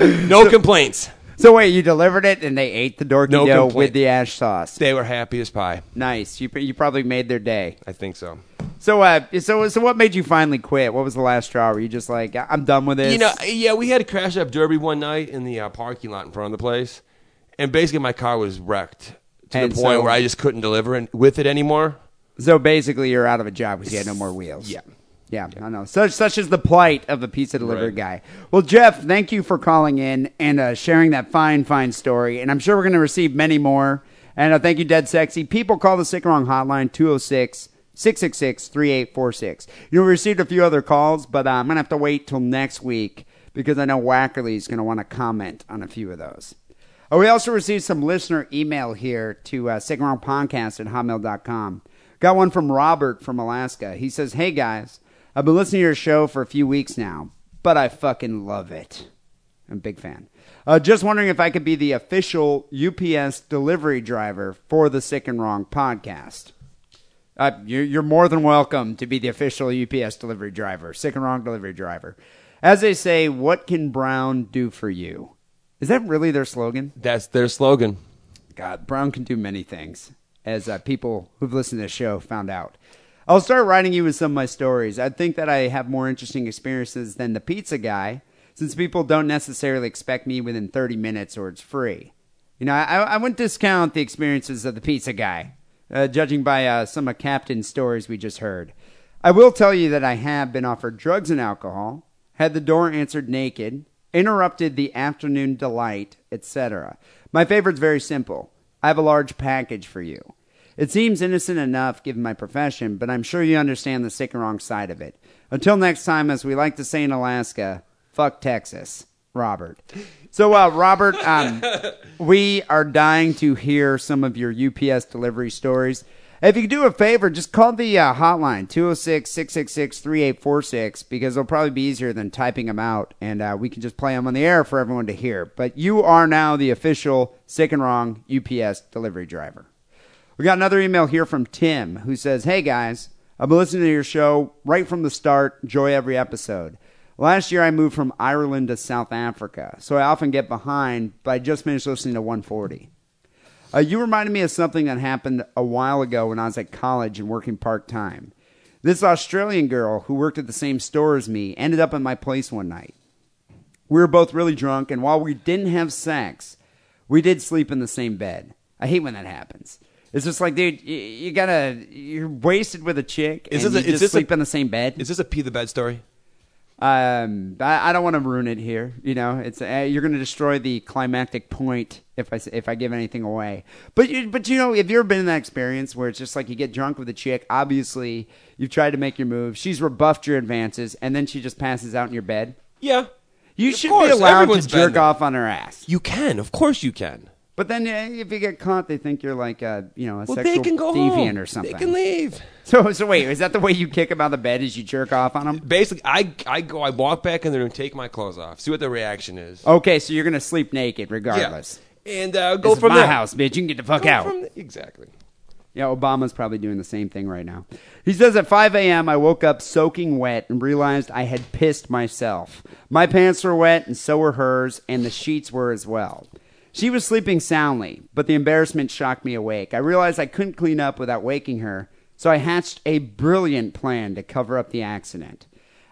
No complaints. So wait, you delivered it and they ate the dorky No dough complaint. with the ash sauce. They were happy as pie. Nice. You you probably made their day. I think so. So uh, so so what made you finally quit? What was the last straw? Were you just like, I'm done with this? You know, yeah, we had a crash up Derby one night in the uh, parking lot in front of the place, and basically my car was wrecked to And the point so- where I just couldn't deliver it with it anymore. So basically, you're out of a job because you had no more wheels. Yeah. Yeah, I know. Such such is the plight of a pizza delivery Right. guy. Well, Jeff, thank you for calling in and uh, sharing that fine, fine story. And I'm sure we're going to receive many more. And uh, thank you, Dead Sexy. People call the Sick Wrong hotline 206 666 3846. You know, we received a few other calls, but uh, I'm going to have to wait till next week because I know Wackerle is going to want to comment on a few of those. Oh, we also received some listener email here to uh, Sick and Wrong Podcast at hotmail.com. Got one from Robert from Alaska. He says, Hey guys, I've been listening to your show for a few weeks now, but I fucking love it. I'm a big fan. Uh, just wondering if I could be the official UPS delivery driver for the Sick and Wrong podcast. Uh, you're, you're more than welcome to be the official UPS delivery driver, Sick and Wrong delivery driver. As they say, what can Brown do for you? Is that really their slogan? That's their slogan. God, Brown can do many things, as uh, people who've listened to the show found out. I'll start writing you with some of my stories. I think that I have more interesting experiences than the pizza guy, since people don't necessarily expect me within 30 minutes or it's free. You know, I, I wouldn't discount the experiences of the pizza guy, uh, judging by uh, some of Captain's stories we just heard. I will tell you that I have been offered drugs and alcohol, had the door answered naked, interrupted the afternoon delight, etc. My favorite's very simple. I have a large package for you. It seems innocent enough given my profession, but I'm sure you understand the sick and wrong side of it. Until next time, as we like to say in Alaska, fuck Texas. Robert. So, uh, Robert, um, we are dying to hear some of your UPS delivery stories. If you could do a favor, just call the uh, hotline, 206 666 3846, because it'll probably be easier than typing them out, and uh, we can just play them on the air for everyone to hear. But you are now the official Sick and Wrong UPS delivery driver. We got another email here from Tim who says, Hey guys, I've been listening to your show right from the start, enjoy every episode. Last year I moved from Ireland to South Africa, so I often get behind, but I just finished listening to 140. Uh, you reminded me of something that happened a while ago when I was at college and working part time. This Australian girl who worked at the same store as me ended up at my place one night. We were both really drunk, and while we didn't have sex, we did sleep in the same bed. I hate when that happens. It's just like, dude, you, you gotta, you're wasted with a chick, Is and this a- you is just this a- sleep in the same bed. Is this a pee the bed story? Um, I, I don't want to ruin it here. You know, it's uh, you're going to destroy the climactic point if I if I give anything away. But you, but you know, if you've ever been in that experience where it's just like you get drunk with a chick, obviously you've tried to make your move, she's rebuffed your advances, and then she just passes out in your bed. Yeah. You Of should course, be allowed to jerk off on her ass. You can. Of course you can. But then uh, if you get caught, they think you're like a you know a Well, sexual they can go deviant home. or something. They can leave. So so wait, is that the way you kick them out of the bed? Is you jerk off on them? Basically, I I go, I walk back in there and take my clothes off. See what the reaction is. Okay, so you're gonna sleep naked regardless. Yeah. And uh, go This is from my there. house, bitch. You can get the fuck Go out. from the- exactly. Yeah, Obama's probably doing the same thing right now. He says at 5 a.m., I woke up soaking wet and realized I had pissed myself. My pants were wet, and so were hers, and the sheets were as well. She was sleeping soundly, but the embarrassment shocked me awake. I realized I couldn't clean up without waking her, so I hatched a brilliant plan to cover up the accident.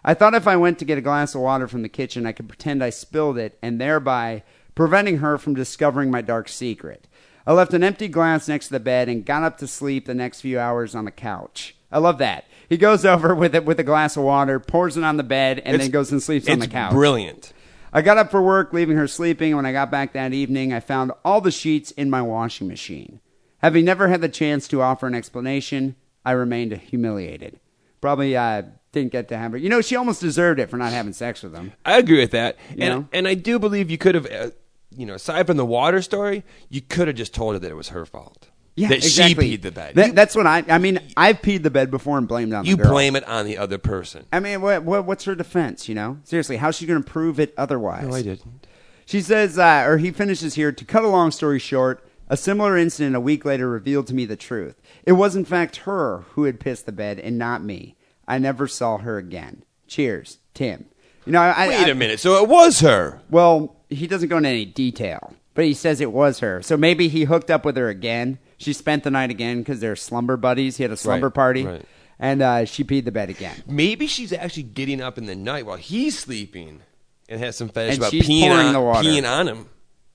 I thought if I went to get a glass of water from the kitchen, I could pretend I spilled it and thereby preventing her from discovering my dark secret. I left an empty glass next to the bed and got up to sleep the next few hours on the couch. I love that. He goes over with it with a glass of water, pours it on the bed, and It's- then goes and sleeps on the it's couch. brilliant. I got up for work, leaving her sleeping. and When I got back that evening, I found all the sheets in my washing machine. Having never had the chance to offer an explanation, I remained humiliated. Probably uh, didn't get to have her. You know, she almost deserved it for not having sex with him. I agree with that, You and know? and I do believe you could have, uh, you know, aside from the water story, you could have just told her that it was her fault. Yeah, that exactly. she peed the bed. That- you, that's what I. I mean, I've peed the bed before and blamed on you the girl. blame it on the other person. I mean, what, what, what's her defense? You know, seriously, how's she going to prove it otherwise? No, I didn't. She says, uh, or he finishes here. To cut a long story short, a similar incident a week later revealed to me the truth. It was in fact her who had pissed the bed, and not me. I never saw her again. Cheers, Tim. You know, I, Wait I, a minute. So it was her. Well, he doesn't go into any detail, but he says it was her. So maybe he hooked up with her again. She spent the night again because they're slumber buddies. He had a slumber Right, party, right. and uh, she peed the bed again. Maybe she's actually getting up in the night while he's sleeping and has some fetish And about she's peeing pouring on, the water. peeing on him.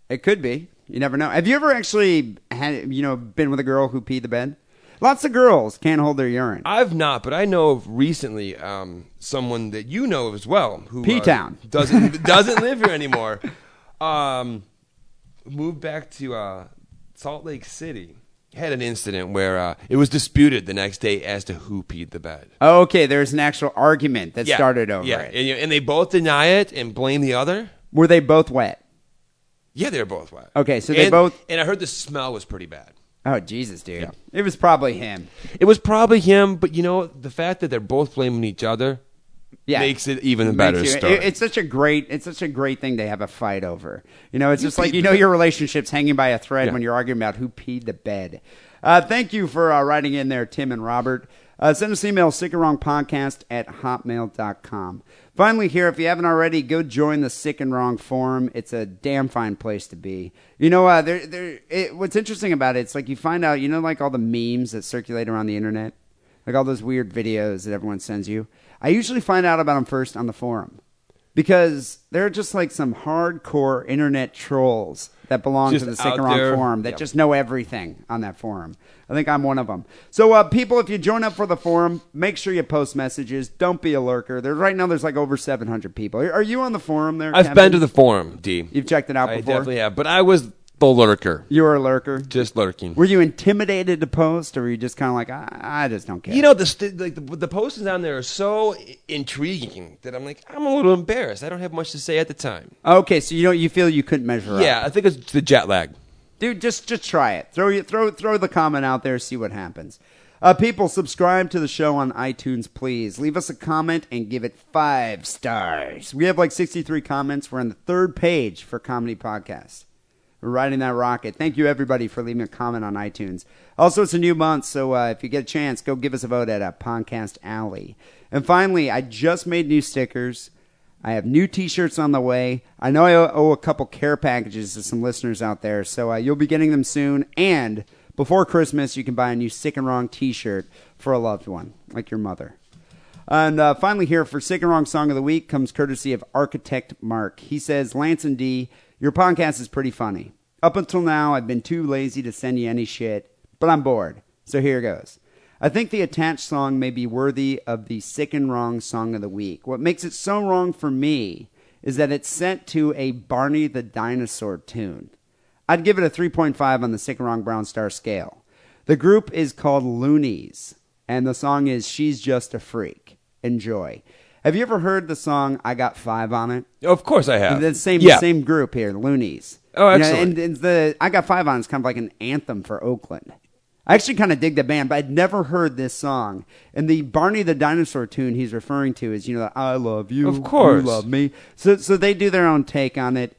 It could be. You never know. Have you ever actually had you know been with a girl who peed the bed? Lots of girls can't hold their urine. I've not, but I know of recently um, someone that you know of as well who uh, P-Town. doesn't doesn't live here anymore. Um, moved back to uh, Salt Lake City. Had an incident where uh, it was disputed the next day as to who peed the bed. Oh, okay, there's an actual argument that started over yeah, it. and, and they both deny it and blame the other. Were they both wet? Yeah, they were both wet. Okay, so they And- both. And I heard the smell was pretty bad. Oh Jesus, dude! Yeah. It was probably him. It was probably him, but you know the fact that they're both blaming each other Yeah, makes it even a better you- story. it- it's such a great, it's such a great thing to have a fight over. You know, it's just like you know your relationship's hanging by a thread Yeah. when you're arguing about who peed the bed. Uh, thank you for uh, writing in there, Tim and Robert. Uh, send us an email, sick and wrong podcast at hotmail.com. Finally, here, if you haven't already, go join the Sick and Wrong forum. It's a damn fine place to be. You know, uh, there, there, it, what's interesting about it, it's like you find out, you know, like all the memes that circulate around the internet, like all those weird videos that everyone sends you. I usually find out about them first on the forum because they're just like some hardcore internet trolls that belong Just to the Sick out and Wrong forum that Yep. just know everything on that forum. I think I'm one of them. So, uh, people, if you join up for the forum, make sure you post messages. Don't be a lurker. There, right now, there's like over 700 people. Are, are you on the forum there? I've Kevin? been to the forum, D. You've checked it out I before. definitely have, but I was the lurker, You were a lurker. just lurking. Were you intimidated to post, or were you just kind of like, I, I just don't care? You know, the st- like the, the postings on there are so i- intriguing that I'm like, I'm a little embarrassed. I don't have much to say at the time. Okay, so you don't you feel you couldn't measure up. Yeah, I think it's the jet lag. dude just just try it throw you throw throw the comment out there see what happens uh, people subscribe to the show on itunes please leave us a comment and give it five stars we have like 63 comments we're on the third page for comedy podcast we're riding that rocket thank you everybody for leaving a comment on itunes also it's a new month so uh, if you get a chance go give us a vote at uh, podcast alley and finally i just made new stickers I have new T-shirts on the way. I know I owe, owe a couple care packages to some listeners out there, so uh, you'll be getting them soon. And before Christmas, you can buy a new Sick and Wrong T-shirt for a loved one, like your mother. And uh, finally, here for Sick and Wrong Song of the Week comes courtesy of Architect Mark. He says, Lance and D, your podcast is pretty funny. Up until now, I've been too lazy to send you any shit, but I'm bored. So here goes. I think the attached song may be worthy of the Sick and Wrong Song of the Week. What makes it so wrong for me is that it's set to a Barney the Dinosaur tune. I'd give it a 3.5 on the Sick and Wrong Brown Star scale. The group is called Luniz, and the song is She's Just a Freak. Enjoy. Have you ever heard the song I Got Five on it? Of course I have. The same Yeah. same group here, Luniz. Oh, You know, and, and the I Got Five on is kind of like an anthem for Oakland. I actually kind of dig the band, but I'd never heard this song. And the Barney the Dinosaur tune he's referring to is, you know, I love you, Of course. you love me. So, so they do their own take on it.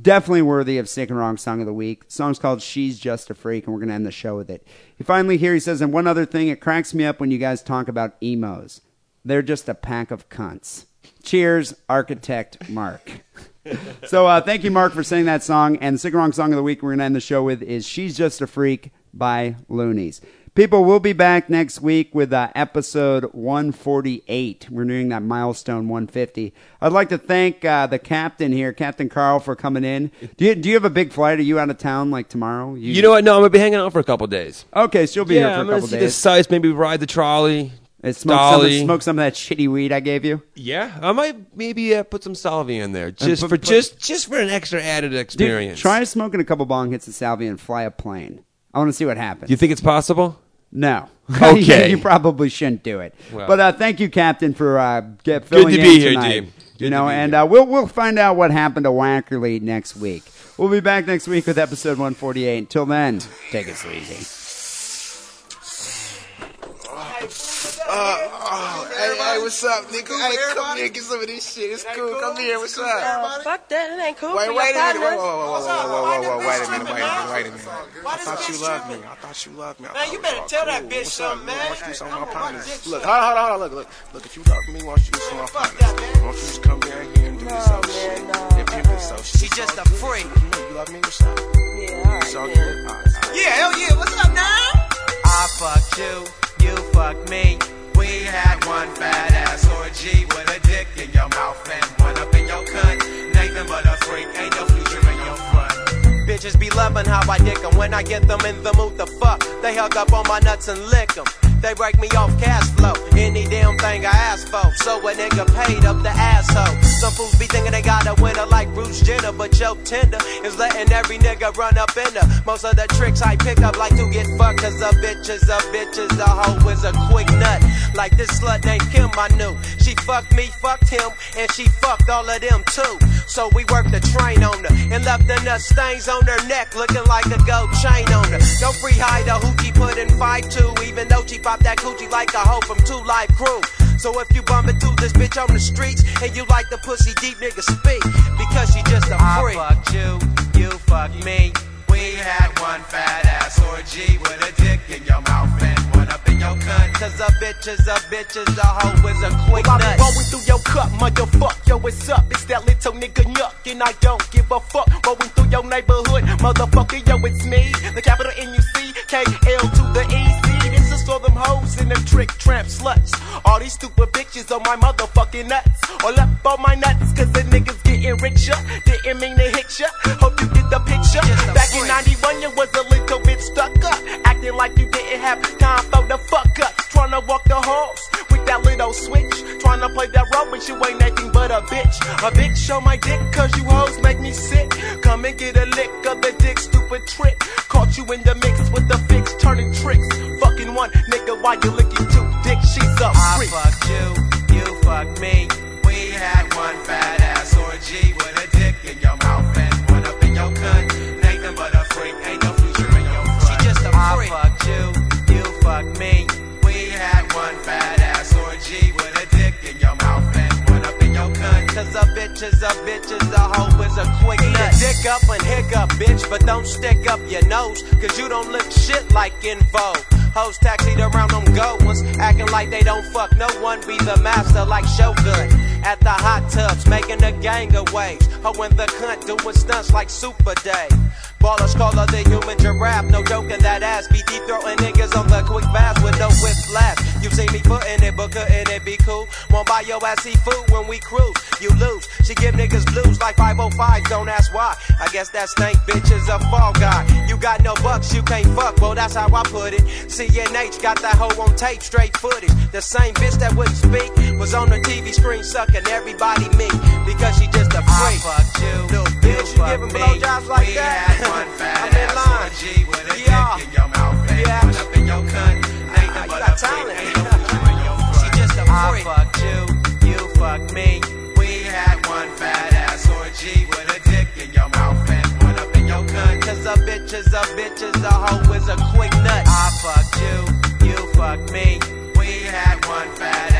definitely worthy of Sick and Wrong Song of the Week. The song's called She's Just a Freak, and we're going to end the show with it. He finally here, he says, and one other thing, it cracks me up when you guys talk about emos. They're just a pack of cunts. Cheers, Architect Mark. so uh, thank you, Mark, for singing that song. And the Sick and Wrong Song of the Week we're going to end the show with is She's Just a Freak by Luniz. People, we'll be back next week with uh, episode 148. We're nearing that milestone 150. I'd like to thank uh, the captain here, Captain Carl, for coming in. Do you, do you have a big flight? Are you out of town like tomorrow? You know what? No, I'm gonna be hanging out for a couple days. Okay, so you'll be yeah, here for I'm a couple see days. the sights. Maybe ride the trolley. And smoke some, smoke some of that shitty weed I gave you. Yeah, I might maybe uh, put some salvia in there just put- for put- just just for an extra added Dude, experience. try smoking a couple bong hits of salvia and fly a plane. I want to see what happens. You think it's possible? No. Okay. you probably shouldn't do it. Well. but uh, thank you, Captain, for uh, get filling to in be here, tonight. Dean. You know, and uh, we'll we'll find out what happened to Wackerle next week. We'll be back next week with episode 148. Until then, take it easy. Oh, hey, hey, what's up, nigga? Hey, come here, get some of this shit. It's cool. Come here, what's up? Uh, fuck that, it ain't cool. Wait, wait a minute. Whoa, partners. whoa, whoa, whoa, whoa, whoa, whoa, whoa, wait a minute, wait a minute, wait a minute. I thought you loved me. I thought you loved me. Man, you better tell that bitch up, something, man. Why don't you do something with my Come partners? Look, hold on, hold on, hold on. Look, look, look. If you love me, why don't you do something with my partners? Why don't you just come down here and do this No, old shit? no. If you this old shit. She just a freak. You love me? What's up? Yeah, alright, It's all then. good? All right, all right. Yeah, hell yeah, what's up now? I fucked you, you fucked me. We had one fat ass orgy with a dick in your mouth Bitches be loving how I dick dick 'em when I get them in the mood to fuck. They hug up on my nuts and lick lick 'em. They break me off cash flow. Any damn thing I ask for. So a nigga paid up the asshole. Some fools be thinking they got a winner like Bruce Jenner, but Joe tender is letting every nigga run up in her. Most of the tricks I pick up like to get fucked, cause a bitch is a bitch is a hoe is a quick nut. Like this slut named Kim I knew. She fucked me, fucked him, and she fucked all of them too. So we worked the train on her and left the stains her neck looking like a gold chain on her. Go free hide a hoochie put in five two, even though she popped that coochie like a hoe from Two Live Crew. So if you bump into this bitch on the streets and you like the pussy deep nigga speak because she just a freak. I fucked you, you fucked me. We had one fat ass orgy with a dick in your Cause a bitch is a bitch is a hoe is a quick Well, nut. rolling through your cup, motherfuck, yo, what's up? It's that little nigga Yuck, and I don't give a fuck. Rolling through your neighborhood, motherfucker, yo, it's me. The capital N-U-C, K-L to the E-C. This is for them hoes and them trick tramp sluts. All these stupid bitches on my motherfucking nuts. All up on my nuts, cause the niggas getting richer. Didn't mean to hit ya, hope you get the picture. Back in 91, you was a little bit stuck up. Acting like you didn't have time for the fuck up. Tryna walk the halls with that little switch. Tryna play that role, but you ain't nothing but a bitch. A bitch show my dick, cause you hoes make me sick. Come and get a lick of the dick, stupid trick. Caught you in the mix with the fix, turning tricks. Fucking one nigga, why you licking two dick? She's a I freak. fucked you, you fucked me. Cause a bitch is a bitch is a hoe is a quick nut. Dick up and hiccup, bitch, but don't stick up your nose. Cause you don't look shit like in vogue. Hoes taxied around them gold ones, acting like they don't fuck no one. Be the master like Shogun. At the hot tubs, making a gang of waves. Ho in the cunt doing stunts like Super Day. Ballers call her the human giraffe. No joking, that ass be deep throwing niggas on the quick fast with no whiplash. You see me putting it, but couldn't it be cool? Won't buy your ass seafood when we cruise. You lose. She give niggas blues like 505. Don't ask why. I guess that stank bitch is a fall guy. You got no bucks, you can't fuck. Well, that's how I put it. CNH got that hoe on tape, straight footage. The same bitch that wouldn't speak was on the TV screen sucking everybody me because she just a freak. I fucked you, little bitch. You giving blowjobs like We that? had one fat I'm in line. orgy with a yeah. dick in your mouth and yeah. one up in your cunt. Ah, Nathan you got a talent. ain't no future in your. She just a freak. I fucked you, you fucked me. bitches, a bitch is a hoe is a quick nut. I fucked you, you fucked me. We had one fat